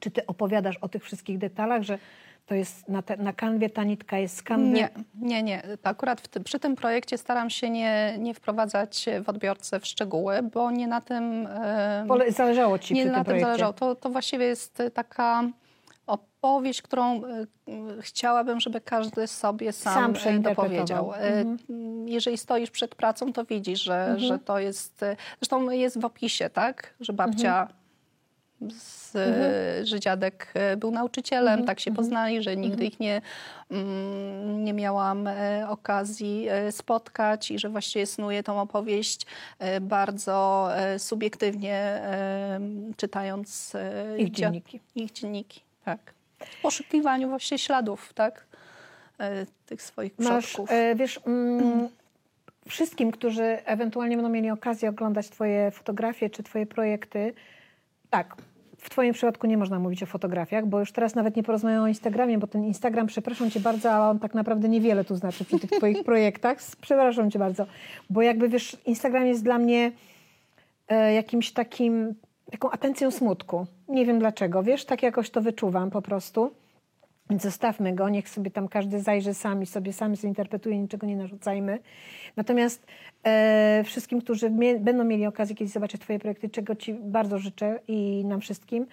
czy ty opowiadasz o tych wszystkich detalach, że to jest na, te, na kanwie, ta nitka jest z kanwy? Nie, nie, nie. Akurat przy tym projekcie staram się nie, nie wprowadzać w odbiorcę w szczegóły, bo nie na tym... Pole, zależało ci nie przy na tym tym zależało. To, to właściwie jest taka opowieść, którą e, m, chciałabym, żeby każdy sobie sam, Sam przeinterpretował. dopowiedział. E, m, Jeżeli stoisz przed pracą, to widzisz, że, że to jest... Zresztą jest w opisie, tak? Że babcia... Z, e, Że dziadek był nauczycielem, tak się poznali, że nigdy ich nie, mm, nie miałam okazji spotkać i że właściwie snuje tą opowieść bardzo subiektywnie, czytając Ich dzienniki. Ich dzienniki, tak. W poszukiwaniu właśnie śladów, tak? E, Tych swoich przodków. e, wiesz, mm, wszystkim, którzy ewentualnie będą mieli okazję oglądać Twoje fotografie czy Twoje projekty, tak, w Twoim przypadku nie można mówić o fotografiach, bo już teraz nawet nie porozmawiam o Instagramie, bo ten Instagram, przepraszam Cię bardzo, ale on tak naprawdę niewiele tu znaczy przy tych Twoich projektach. Przepraszam Cię bardzo, bo jakby wiesz, Instagram jest dla mnie e, jakimś takim, taką atencją smutku. Nie wiem dlaczego, wiesz, tak jakoś to wyczuwam po prostu. Więc zostawmy go, niech sobie tam każdy zajrzy sami, sobie sami zinterpretuje, niczego nie narzucajmy. Natomiast e, wszystkim, którzy mie- będą mieli okazję kiedyś zobaczyć Twoje projekty, czego Ci bardzo życzę i nam wszystkim,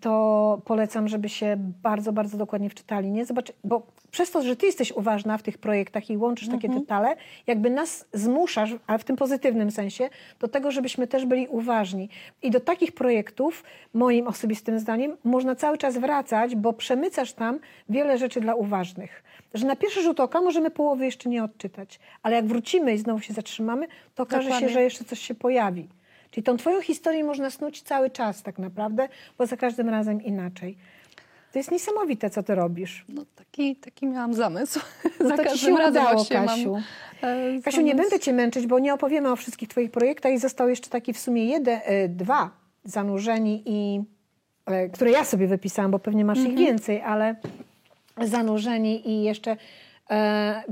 to polecam, żeby się bardzo, bardzo dokładnie wczytali. Nie? Zobacz, bo przez to, że Ty jesteś uważna w tych projektach i łączysz takie detale, jakby nas zmuszasz, ale w tym pozytywnym sensie, do tego, żebyśmy też byli uważni. I do takich projektów, moim osobistym zdaniem, można cały czas wracać, bo przemycasz tam wiele rzeczy dla uważnych. Że na pierwszy rzut oka możemy połowy jeszcze nie odczytać, ale jak wrócimy i znowu się zatrzymamy, to okaże Dokładnie. się, że jeszcze coś się pojawi. Czyli tą twoją historię można snuć cały czas tak naprawdę, bo za każdym razem inaczej. To jest niesamowite, co ty robisz. No, taki, taki miałam zamysł. No Za to ci się razem udało, Kasiu. mam e, Kasiu, nie będę cię męczyć, bo nie opowiemy o wszystkich twoich projektach i został jeszcze taki w sumie jeden, e, dwa zanurzeni i e, które ja sobie wypisałam, bo pewnie masz Mhm. ich więcej, ale zanurzeni i jeszcze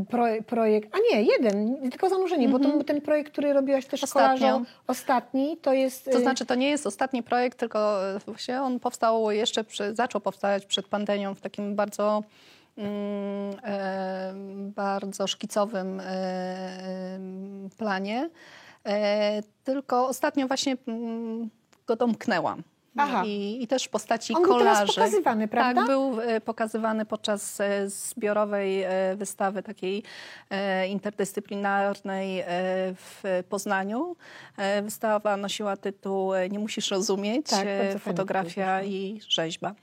pro, projekt, a nie, jeden, tylko zanurzeni, bo to, ten projekt, który robiłaś też Mhm. Ostatnio. kolażą, ostatni, to jest... To e, znaczy, to nie jest ostatni projekt, tylko e, właśnie on powstał jeszcze, przy, zaczął powstawać przed pandemią w takim bardzo, mm, e, bardzo szkicowym e, planie. E, tylko ostatnio właśnie mm, go domknęłam. Aha. I, I też w postaci On był kolaży. pokazywany, prawda? Tak, był e, pokazywany podczas e, zbiorowej e, wystawy takiej interdyscyplinarnej w Poznaniu. Wystawa nosiła tytuł Nie musisz rozumieć, Tak, fotografia tytuł i rzeźba.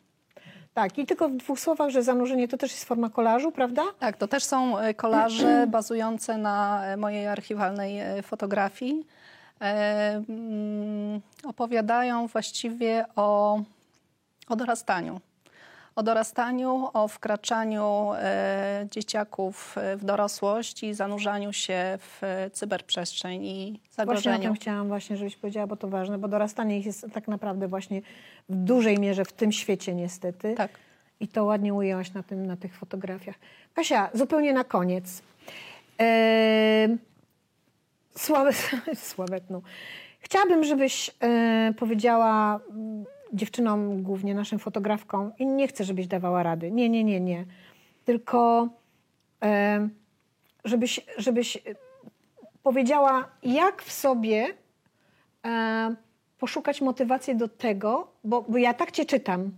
Tak, i tylko w dwóch słowach, że zanurzenie to też jest forma kolażu, prawda? Tak, to też są kolaże bazujące na mojej archiwalnej fotografii. Opowiadają właściwie o, o dorastaniu. O dorastaniu, o wkraczaniu e, dzieciaków w dorosłość i zanurzaniu się w cyberprzestrzeń i Właśnie o zagrożeniu. tym chciałam właśnie, żebyś powiedziała, bo to ważne, bo dorastanie ich jest tak naprawdę właśnie w dużej mierze w tym świecie niestety. Tak. I to ładnie ujęłaś na, tym, na tych fotografiach. Kasia, zupełnie na koniec. Sławe, sławetną. Chciałabym, żebyś e, powiedziała mm, dziewczynom, głównie naszym fotografkom, i nie chcę, żebyś dawała rady. Nie, nie, nie, nie. Tylko e, żebyś, żebyś powiedziała, jak w sobie e, poszukać motywacji do tego, bo, bo ja tak cię czytam,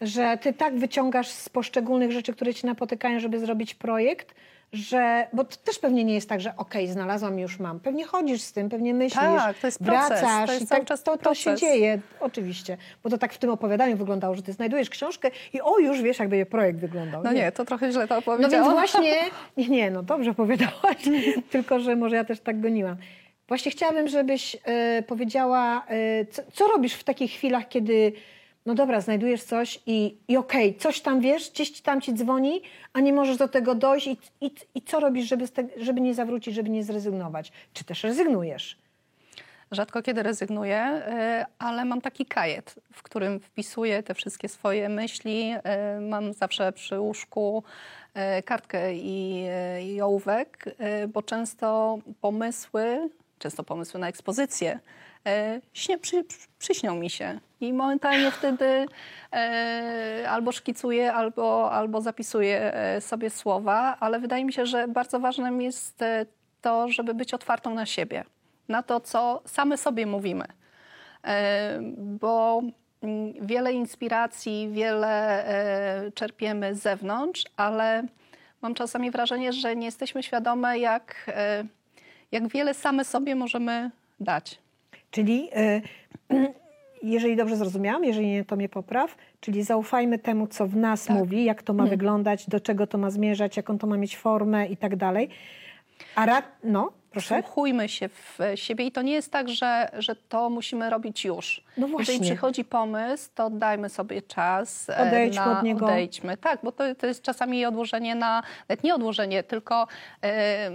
że ty tak wyciągasz z poszczególnych rzeczy, które ci napotykają, żeby zrobić projekt, że, bo to też pewnie nie jest tak, że okej, znalazłam, już mam. Pewnie chodzisz z tym, pewnie myślisz, Tak, to jest proces, wracasz to jest tak, czas to, to się dzieje, oczywiście. Bo to tak w tym opowiadaniu wyglądało, że ty znajdujesz książkę i o, już wiesz, jakby je projekt wyglądał. No nie, to trochę źle to No więc opowiedziałam. właśnie, nie, nie, no dobrze opowiadałaś, tylko że może ja też tak goniłam. Właśnie chciałabym, żebyś e, powiedziała, e, co, co robisz w takich chwilach, kiedy, no dobra, znajdujesz coś i, i okej, coś tam wiesz, gdzieś tam ci dzwoni, a nie możesz do tego dojść i, i, i co robisz, żeby, te, żeby nie zawrócić, żeby nie zrezygnować? Czy też rezygnujesz? Rzadko kiedy rezygnuję, y, ale mam taki kajet, w którym wpisuję te wszystkie swoje myśli. Y, Mam zawsze przy łóżku y, kartkę i, i ołówek, bo często pomysły, często pomysły na ekspozycję, y, śnie, przy, przyśnią mi się. I momentalnie wtedy y, albo szkicuję, albo, albo zapisuję y, sobie słowa, ale wydaje mi się, że bardzo ważnym jest y, to, żeby być otwartą na siebie na to, co same sobie mówimy. E, Bo mm, wiele inspiracji, wiele e, czerpiemy z zewnątrz, ale mam czasami wrażenie, że nie jesteśmy świadome, jak, e, jak wiele same sobie możemy dać. Czyli, e, jeżeli dobrze zrozumiałam, jeżeli nie, to mnie popraw, czyli zaufajmy temu, co w nas Tak. mówi, jak to ma wyglądać, do czego to ma zmierzać, jaką to ma mieć formę i tak dalej. A rad, no, proszę. Wsłuchujmy się w siebie i to nie jest tak, że, że to musimy robić już. No właśnie. Jeżeli przychodzi pomysł, to dajmy sobie czas. e, Odejdźmy na, od niego. Odejdźmy, tak, bo to, to jest czasami odłożenie na, nawet nie odłożenie, tylko e,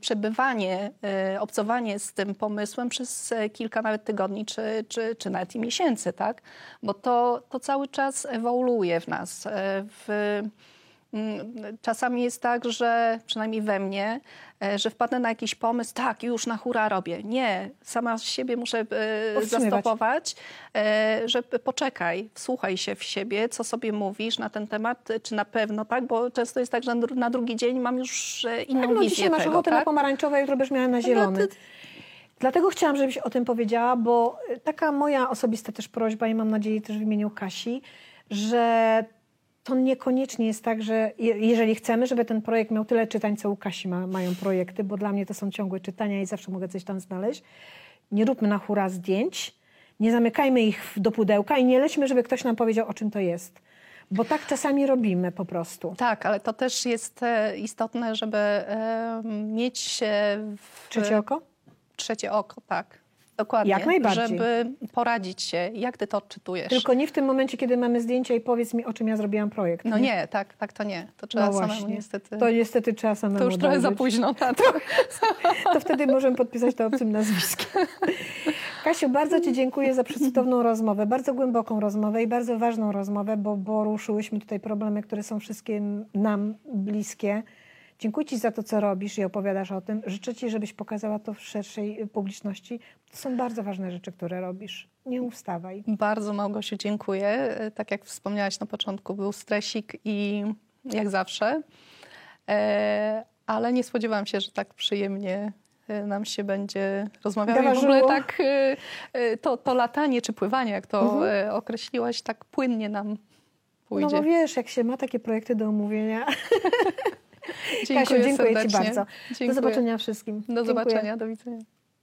przebywanie, e, obcowanie z tym pomysłem przez e, kilka nawet tygodni, czy, czy, czy nawet i miesięcy, tak? Bo to, to cały czas ewoluuje w nas. E, w, Czasami jest tak, że przynajmniej we mnie, e, że wpadnę na jakiś pomysł, tak, już na hura robię. Nie, sama siebie muszę e, zastopować, e, że poczekaj, wsłuchaj się w siebie, co sobie mówisz na ten temat, czy na pewno tak, bo często jest tak, że na dru- na drugi dzień mam już inną Tak, no wizję dzisiaj masz tego, ochotę na tak? pomarańczowe, jutro będziesz miała na zielony. ty- Dlatego chciałam, żebyś o tym powiedziała, bo taka moja osobista też prośba i mam nadzieję też w imieniu Kasi, że to niekoniecznie jest tak, że je- jeżeli chcemy, żeby ten projekt miał tyle czytań, co u Kasi ma, mają projekty, bo dla mnie to są ciągłe czytania i zawsze mogę coś tam znaleźć, nie róbmy na hura zdjęć, nie zamykajmy ich do pudełka i nie lećmy, żeby ktoś nam powiedział, o czym to jest. Bo tak czasami robimy po prostu. Tak, ale to też jest e, istotne, żeby mieć w, Trzecie oko? trzecie oko, tak. Dokładnie. Jak najbardziej. Żeby poradzić się, jak ty to odczytujesz. Tylko nie w tym momencie, kiedy mamy zdjęcia i powiedz mi, o czym ja zrobiłam projekt. No nie, tak, tak to nie. To trzeba No samemu właśnie. niestety. To niestety trzeba samemu To już trochę za późno na to. To wtedy możemy podpisać to obcym nazwiskiem. Kasiu, bardzo Ci dziękuję za przecudowną rozmowę, bardzo głęboką rozmowę i bardzo ważną rozmowę, bo, bo ruszyłyśmy tutaj problemy, które są wszystkie nam bliskie. Dziękuję Ci za to, co robisz i opowiadasz o tym. Życzę Ci, żebyś pokazała to w szerszej publiczności. To są bardzo ważne rzeczy, które robisz. Nie ustawaj. Bardzo Małgosiu dziękuję. E, Tak jak wspomniałaś na początku, był stresik i jak zawsze. E, ale nie spodziewałam się, że tak przyjemnie e, nam się będzie rozmawiało. I w ogóle tak to, to latanie czy pływanie, jak to Mhm. określiłaś, tak płynnie nam No pójdzie. bo wiesz, jak się ma takie projekty do omówienia. dziękuję Kasiu, dziękuję Ci serdecznie. bardzo. Dziękuję. Do zobaczenia wszystkim. Do Dziękuję. zobaczenia, do widzenia.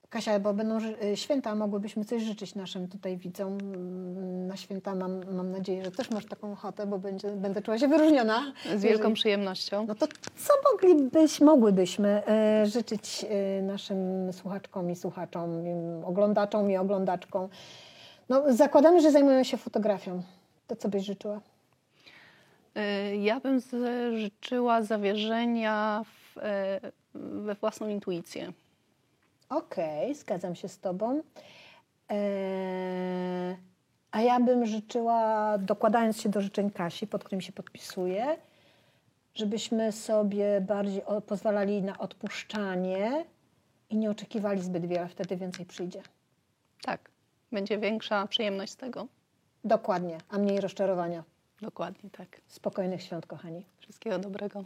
Kasia, bo będą y, święta, mogłybyśmy coś życzyć naszym tutaj widzom. Mm, Na święta mam, mam nadzieję, że też masz taką ochotę, bo będzie, będę czuła się wyróżniona. Z wielką Jeżeli- przyjemnością. No to co moglibyś, mogłybyśmy e, życzyć e, naszym słuchaczkom i słuchaczom, oglądaczom i oglądaczkom? No, zakładamy, że zajmują się fotografią. To co byś życzyła? Y, Ja bym życzyła zawierzenia w, e, we własną intuicję. Okej, zgadzam się z Tobą. Eee, a ja bym życzyła, dokładając się do życzeń Kasi, pod którym się podpisuję, żebyśmy sobie bardziej pozwalali na odpuszczanie i nie oczekiwali zbyt wiele, wtedy więcej przyjdzie. Tak, będzie większa przyjemność z tego. Dokładnie, a mniej rozczarowania. Dokładnie tak. Spokojnych świąt, kochani. Wszystkiego dobrego.